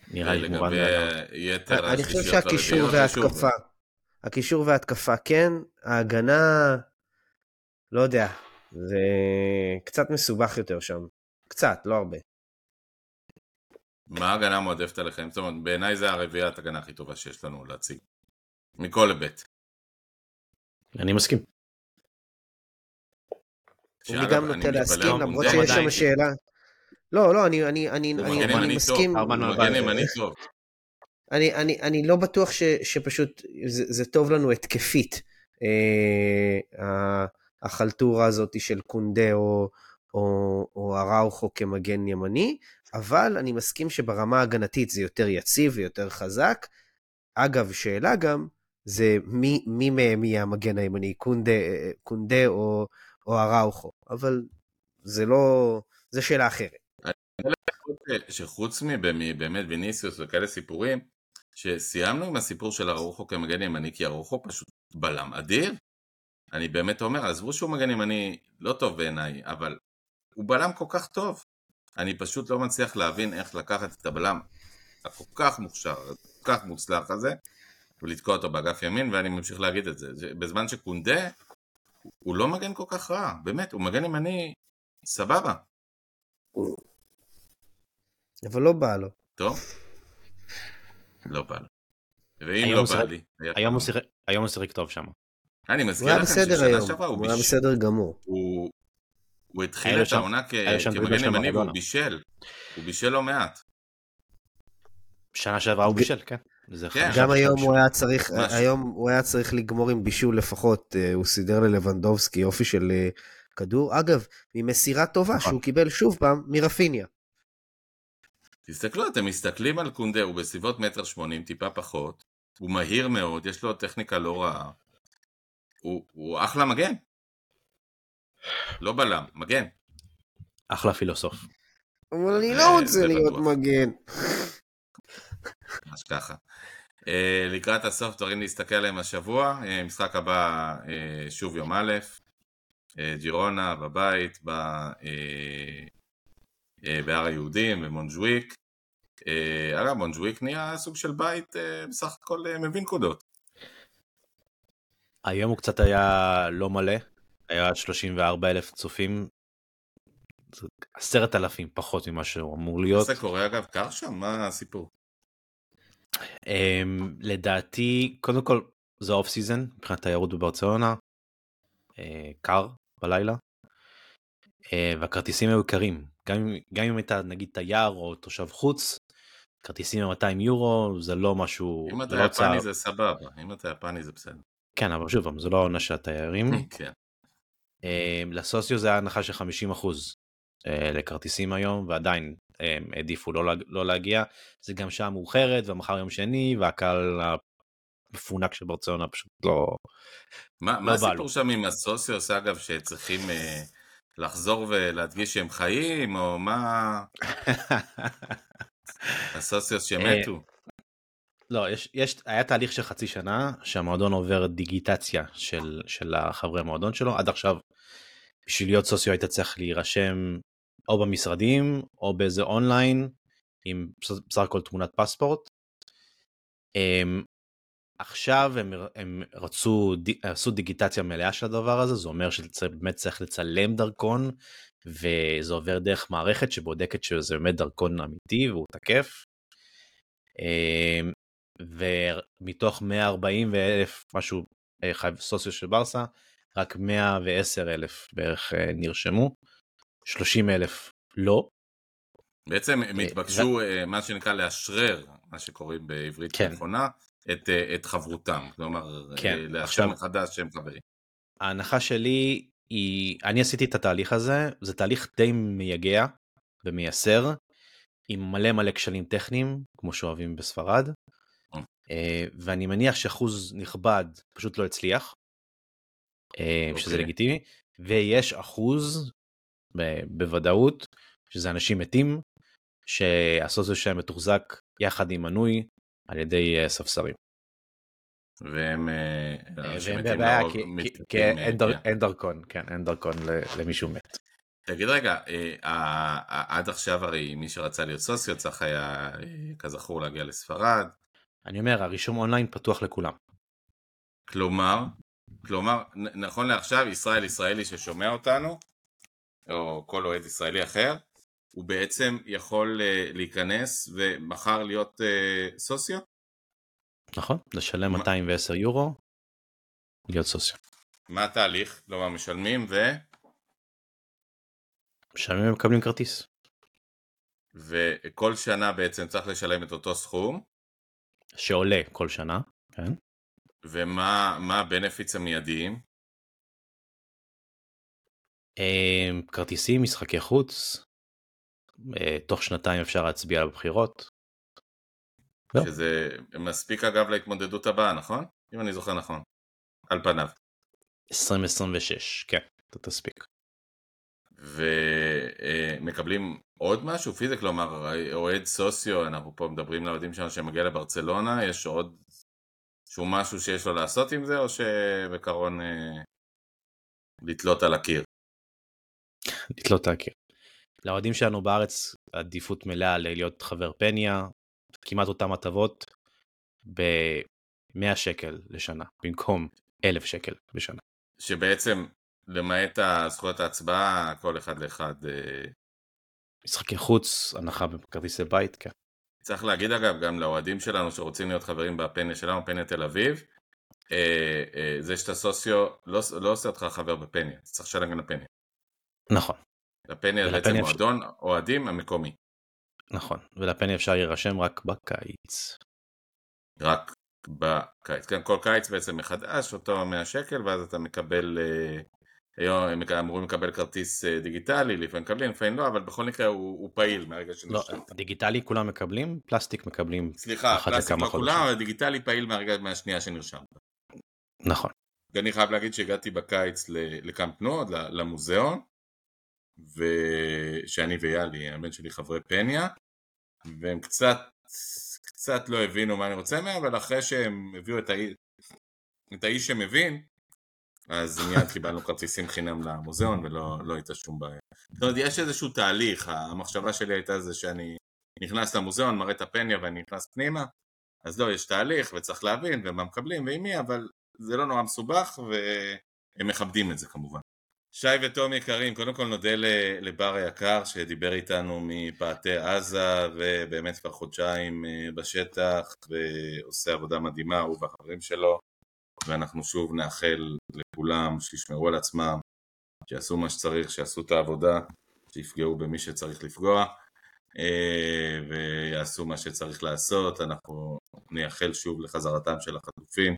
נראה לי מובן. יתר אני חושב שהקישור וההתקפה, הקישור וההתקפה כן, ההגנה, לא יודע, זה קצת מסובך יותר שם. קצת, לא הרבה. מה ההגנה המועדפת עליכם? זאת אומרת, בעיניי זה הרביעיית הגנה הכי טובה שיש לנו להציג. מכל היבט. אני מסכים. אני גם נוטה להסכים, למרות. שיש שם. שאלה. לא, לא, אני, אני, אני, אני, אני מסכים. אני, אני, אני לא בטוח ש, שפשוט זה, זה טוב לנו התקפית, אה, החלטורה הזאת של קונדה או, או, או אראוכו כמגן ימני, אבל אני מסכים שברמה ההגנתית זה יותר יציב ויותר חזק. אגב, שאלה גם, זה מי, מי מהם יהיה המגן הימני, קונדה, אה, קונדה או, או אראוכו, אבל זה לא, זה שאלה אחרת. שחוץ מבאמת ויניסיוס וכאלה סיפורים, שסיימנו עם הסיפור של ארוחו כמגן ימני, כי ארוחו פשוט בלם אדיר. אני באמת אומר, עזבו שהוא מגן ימני לא טוב בעיניי, אבל הוא בלם כל כך טוב. אני פשוט לא מצליח להבין איך לקחת את הבלם הכל כך מוכשר, כל כך מוצלח הזה, ולתקוע אותו באגף ימין, ואני ממשיך להגיד את. זה- בזמן שקונדה, הוא לא מגן כל כך רע, באמת, הוא מגן ימני סבבה. אבל לא בא לו. טוב? לא בא לי. ואם לא בא לי, היום הוא. שיחק- טוב שם. אני מזכיר לכם ששנה שעברה הוא הוא היה. בסדר גמור. הוא התחיל לו את העונה לו כמגן ימני והוא. בישל. הוא בישל לא מעט. שנה שעברה הוא בישל, כן. זה כן. גם היום. הוא היה צריך. היום הוא היה צריך לגמור עם בישול לפחות, אה, הוא סידר ללבנדובסקי יופי של אה, כדור. אגב, ממסירה טובה נכון. שהוא קיבל שוב פעם מרפיניה. תסתכלו, אתם מסתכלים על קונדה, הוא בסביבות מטר שמונים, טיפה פחות. הוא מהיר מאוד, יש לו טכניקה לא רעה. הוא הוא אחלה מגן. לא בלם, מגן. אחלה פילוסוף. אבל אני אה, לא רוצה להיות. מגן. ממש ככה. Uh, לקראת הסוף דברים להסתכל עליהם השבוע, uh, משחק הבא uh, שוב יום א', ג'ירונה בבית, ב, בהר היהודים, במונג'וויק. Uh, אגב, מונג'וויק נהיה סוג של בית uh, בסך הכל מביא נקודות. היום הוא קצת היה לא מלא, היה 34 אלף צופים. עשרת אלפים פחות ממה שהוא אמור להיות. זה קורה אגב, קר שם? מה הסיפור? Um, לדעתי, קודם כל זה off season מבחינת תיירות בברצלונה. אה, קר בלילה. אה, והכרטיסים היו יקרים. גם, גם אם אתה נגיד תייר או תושב חוץ, כרטיסים ב-200 יורו זה לא משהו, אם אתה לא יפני זה סבבה, אם אתה יפני זה בסדר. כן אבל שוב זה לא העונה של התיירים. כן. אה, לסוציו זה היה הנחה של 50 אחוז לכרטיסים היום ועדיין הם העדיפו לא, לא להגיע זה גם שעה מאוחרת ומחר יום שני והקהל המפונק של ברצלונה פשוט לא מה, לא מה הסיפור. שם עם הסוציוס אגב שצריכים uh, לחזור ולהדגיש שהם חיים או מה הסוציוס שמתו? לא יש יש היה תהליך של חצי שנה שהמועדון עובר דיגיטציה של של החברי המועדון שלו עד עכשיו. בשביל להיות סוציו היית צריך להירשם או במשרדים או באיזה אונליין עם בסך הכל תמונת פספורט. עכשיו הם, הם רצו עשו דיגיטציה מלאה של הדבר הזה זה אומר שבאמת צריך לצלם דרכון וזה עובר דרך מערכת שבודקת שזה באמת דרכון אמיתי והוא תקף. ומתוך 140 אלף משהו אה, חייב סוציו של ברסה רק 110 אלף בערך אה, נרשמו 30 אלף לא בעצם הם אה, התבקשו אה, מה שנקרא לאשרר מה שקוראים בעברית כן. נכונה את, אה, את חברותם כלומר כן, לאשר עכשיו- מחדש שהם חברים. ההנחה שלי היא אני עשיתי את התהליך הזה זה תהליך די מייגע ומייסר עם מלא מלא כשלים טכניים כמו שאוהבים בספרד ואני מניח שאחוז נכבד פשוט לא הצליח שזה אוקיי. לגיטימי ויש אחוז בוודאות שזה אנשים מתים שהסוציו שלהם מתוחזק יחד עם מנוי על ידי אה, ספסרים. והם אה, והם אנשים מתים בבעיה כי- אה, אין כן. אין דרכון, כן, אין דרכון למישהו מת. תגיד רגע, אה, אה, אה, עד עכשיו הרי מי שרצה להיות סוציו צריך היה, אה, כזכור, להגיע לספרד. אני אומר, הרישום אונליין פתוח לכולם. כלומר, כלומר, נכון לעכשיו, ישראל ישראלי ששומע אותנו, או כל אוהד ישראלי אחר, הוא בעצם יכול אה, להיכנס ומחר להיות אה, סוציו? נכון? לשלם מה- 210 יורו, להיות סוציו. מה התהליך? כלומר, משלמים ו... משלמים ומקבלים כרטיס. וכל שנה בעצם צריך לשלם את אותו סכום, שעולה כל שנה, כן? ומה מה הבנפיץ המיידיים? אה, כרטיסים, משחקי חוץ, תוך שנתיים אפשר להצביע על הבחירות. לא. שזה מספיק אגב להתמודדות הבאה, נכון? אם אני זוכר נכון. על פניו. 2026, כן, אתה תספיק. ומקבלים עוד משהו פיזי, כלומר אוהד סוציו, אנחנו פה מדברים לאוהדים שלנו שמגיע לברצלונה, יש עוד שהוא משהו שיש לו לעשות עם זה, או שבקרון אה, לתלות על הקיר? לתלות את הקיר. לאוהדים שלנו בארץ עדיפות מלאה להיות חבר פניה, כמעט אותם הטבות ב-100 שקל לשנה, במקום 1,000 שקל בשנה. שבעצם, למעט זכויות ההצבעה, כל אחד לאחד. אה, משחקי חוץ, הנחה בכרטיסי בית, כן. צריך להגיד אגב, גם לאוהדים שלנו שרוצים להיות חברים בפניה שלנו, פניה תל אביב, אה, אה, זה שאתה סוציו לא, לא עושה אותך חבר בפניה, אתה צריך לשלם גם לפניה. נכון, לפניה זה בעצם אפשר- מועדון אוהדים המקומי. נכון. ולפני אפשר להירשם רק בקיץ. רק בקיץ. כן, כל קיץ בעצם מחדש, אותו 100 שקל, ואז אתה מקבל, אה, היום הם אמורים לקבל כרטיס אה, דיגיטלי, לפעמים מקבלים, לפעמים לא, אבל בכל מקרה הוא, הוא פעיל מהרגע לא, שנרשמת. דיגיטלי כולם מקבלים, פלסטיק מקבלים. סליחה, פלסטיק לא כולם. אבל דיגיטלי פעיל מהרגע, מהשנייה שנרשמת. נכון. ואני חייב להגיד שהגעתי בקיץ ל- לקאמפ נו, למוזיאון, ושאני ויאלי, הבן שלי חברי פניה, והם קצת, קצת לא הבינו מה אני רוצה מהם, אבל אחרי שהם הביאו את, האי, את האיש שמבין, אז מיד קיבלנו כרטיסים חינם למוזיאון ולא לא הייתה שום בעיה. זאת אומרת, יש איזשהו תהליך, המחשבה שלי הייתה זה שאני נכנס למוזיאון, מראה את הפניה ואני נכנס פנימה, אז לא, יש תהליך וצריך להבין ומה מקבלים ועם מי, אבל זה לא נורא מסובך והם מכבדים את זה כמובן. שי ותום יקרים, קודם כל נודה לבר היקר שדיבר איתנו מפאתי עזה ובאמת כבר חודשיים אה, בשטח ועושה עבודה מדהימה, הוא והחברים שלו ואנחנו שוב נאחל לכולם שישמרו על עצמם, שיעשו מה שצריך, שיעשו את העבודה, שיפגעו במי שצריך לפגוע אה, ויעשו מה שצריך לעשות, אנחנו נייחל שוב לחזרתם של החטופים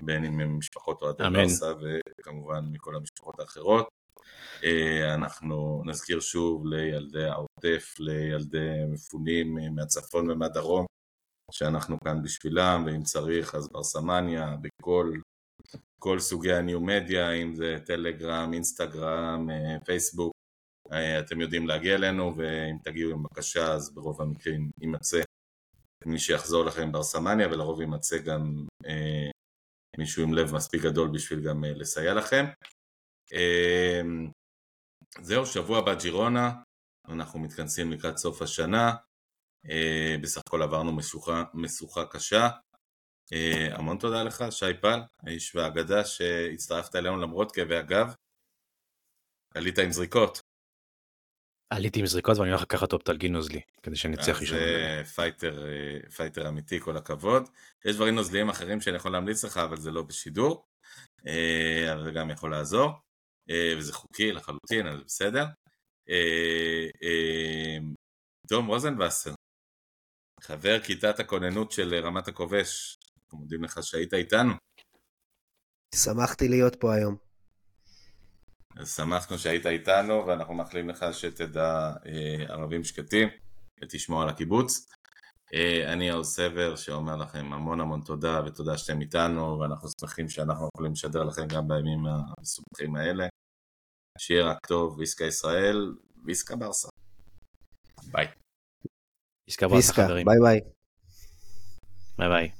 בין אם הם משפחות אוהדי. ברסה וכמובן מכל המשפחות האחרות. אה, אנחנו נזכיר שוב לילדי העוטף, לילדי מפונים אה, מהצפון ומהדרום, שאנחנו כאן בשבילם, ואם צריך אז ברסמניה, בכל כל סוגי הניו-מדיה, אם זה טלגרם, אינסטגרם, אה, פייסבוק, אתם יודעים להגיע אלינו, ואם תגיעו עם בקשה אז ברוב המקרים יימצא מי שיחזור לכם ברסמניה, ולרוב יימצא גם מישהו עם לב מספיק גדול בשביל גם אה, לסייע לכם. אה, זהו, שבוע הבא ג'ירונה, אנחנו מתכנסים לקראת סוף השנה, אה, בסך הכל עברנו משוכה, משוכה קשה. אה, המון תודה לך, שי פל, האיש והאגדה שהצטרפת אלינו למרות כאבי הגב. עלית עם זריקות. עליתי עם זריקות ואני הולך לקחת אופטלגין נוזלי, כדי שאני אצליח לישון. אה, פייטר, אה, פייטר אמיתי, כל הכבוד. יש דברים נוזליים אחרים שאני יכול להמליץ לך, אבל זה לא בשידור. אה, אבל זה גם יכול לעזור. אה, וזה חוקי לחלוטין, אז בסדר. תום רוזנבסר, חבר כיתת הכוננות של רמת הכובש, אנחנו מודים לך שהיית איתנו. שמחתי להיות פה היום. אז שמחנו שהיית איתנו, ואנחנו מאחלים לך שתדע אה, ערבים שקטים ותשמור על הקיבוץ. אה, אני יעוז סבר שאומר לכם המון המון תודה, ותודה שאתם איתנו, ואנחנו שמחים שאנחנו יכולים לשדר לכם גם בימים המסובכים האלה. שיהיה רק טוב, visca ישראל, visca ברסה. ביי. חברים. ביי ביי. ביי ביי.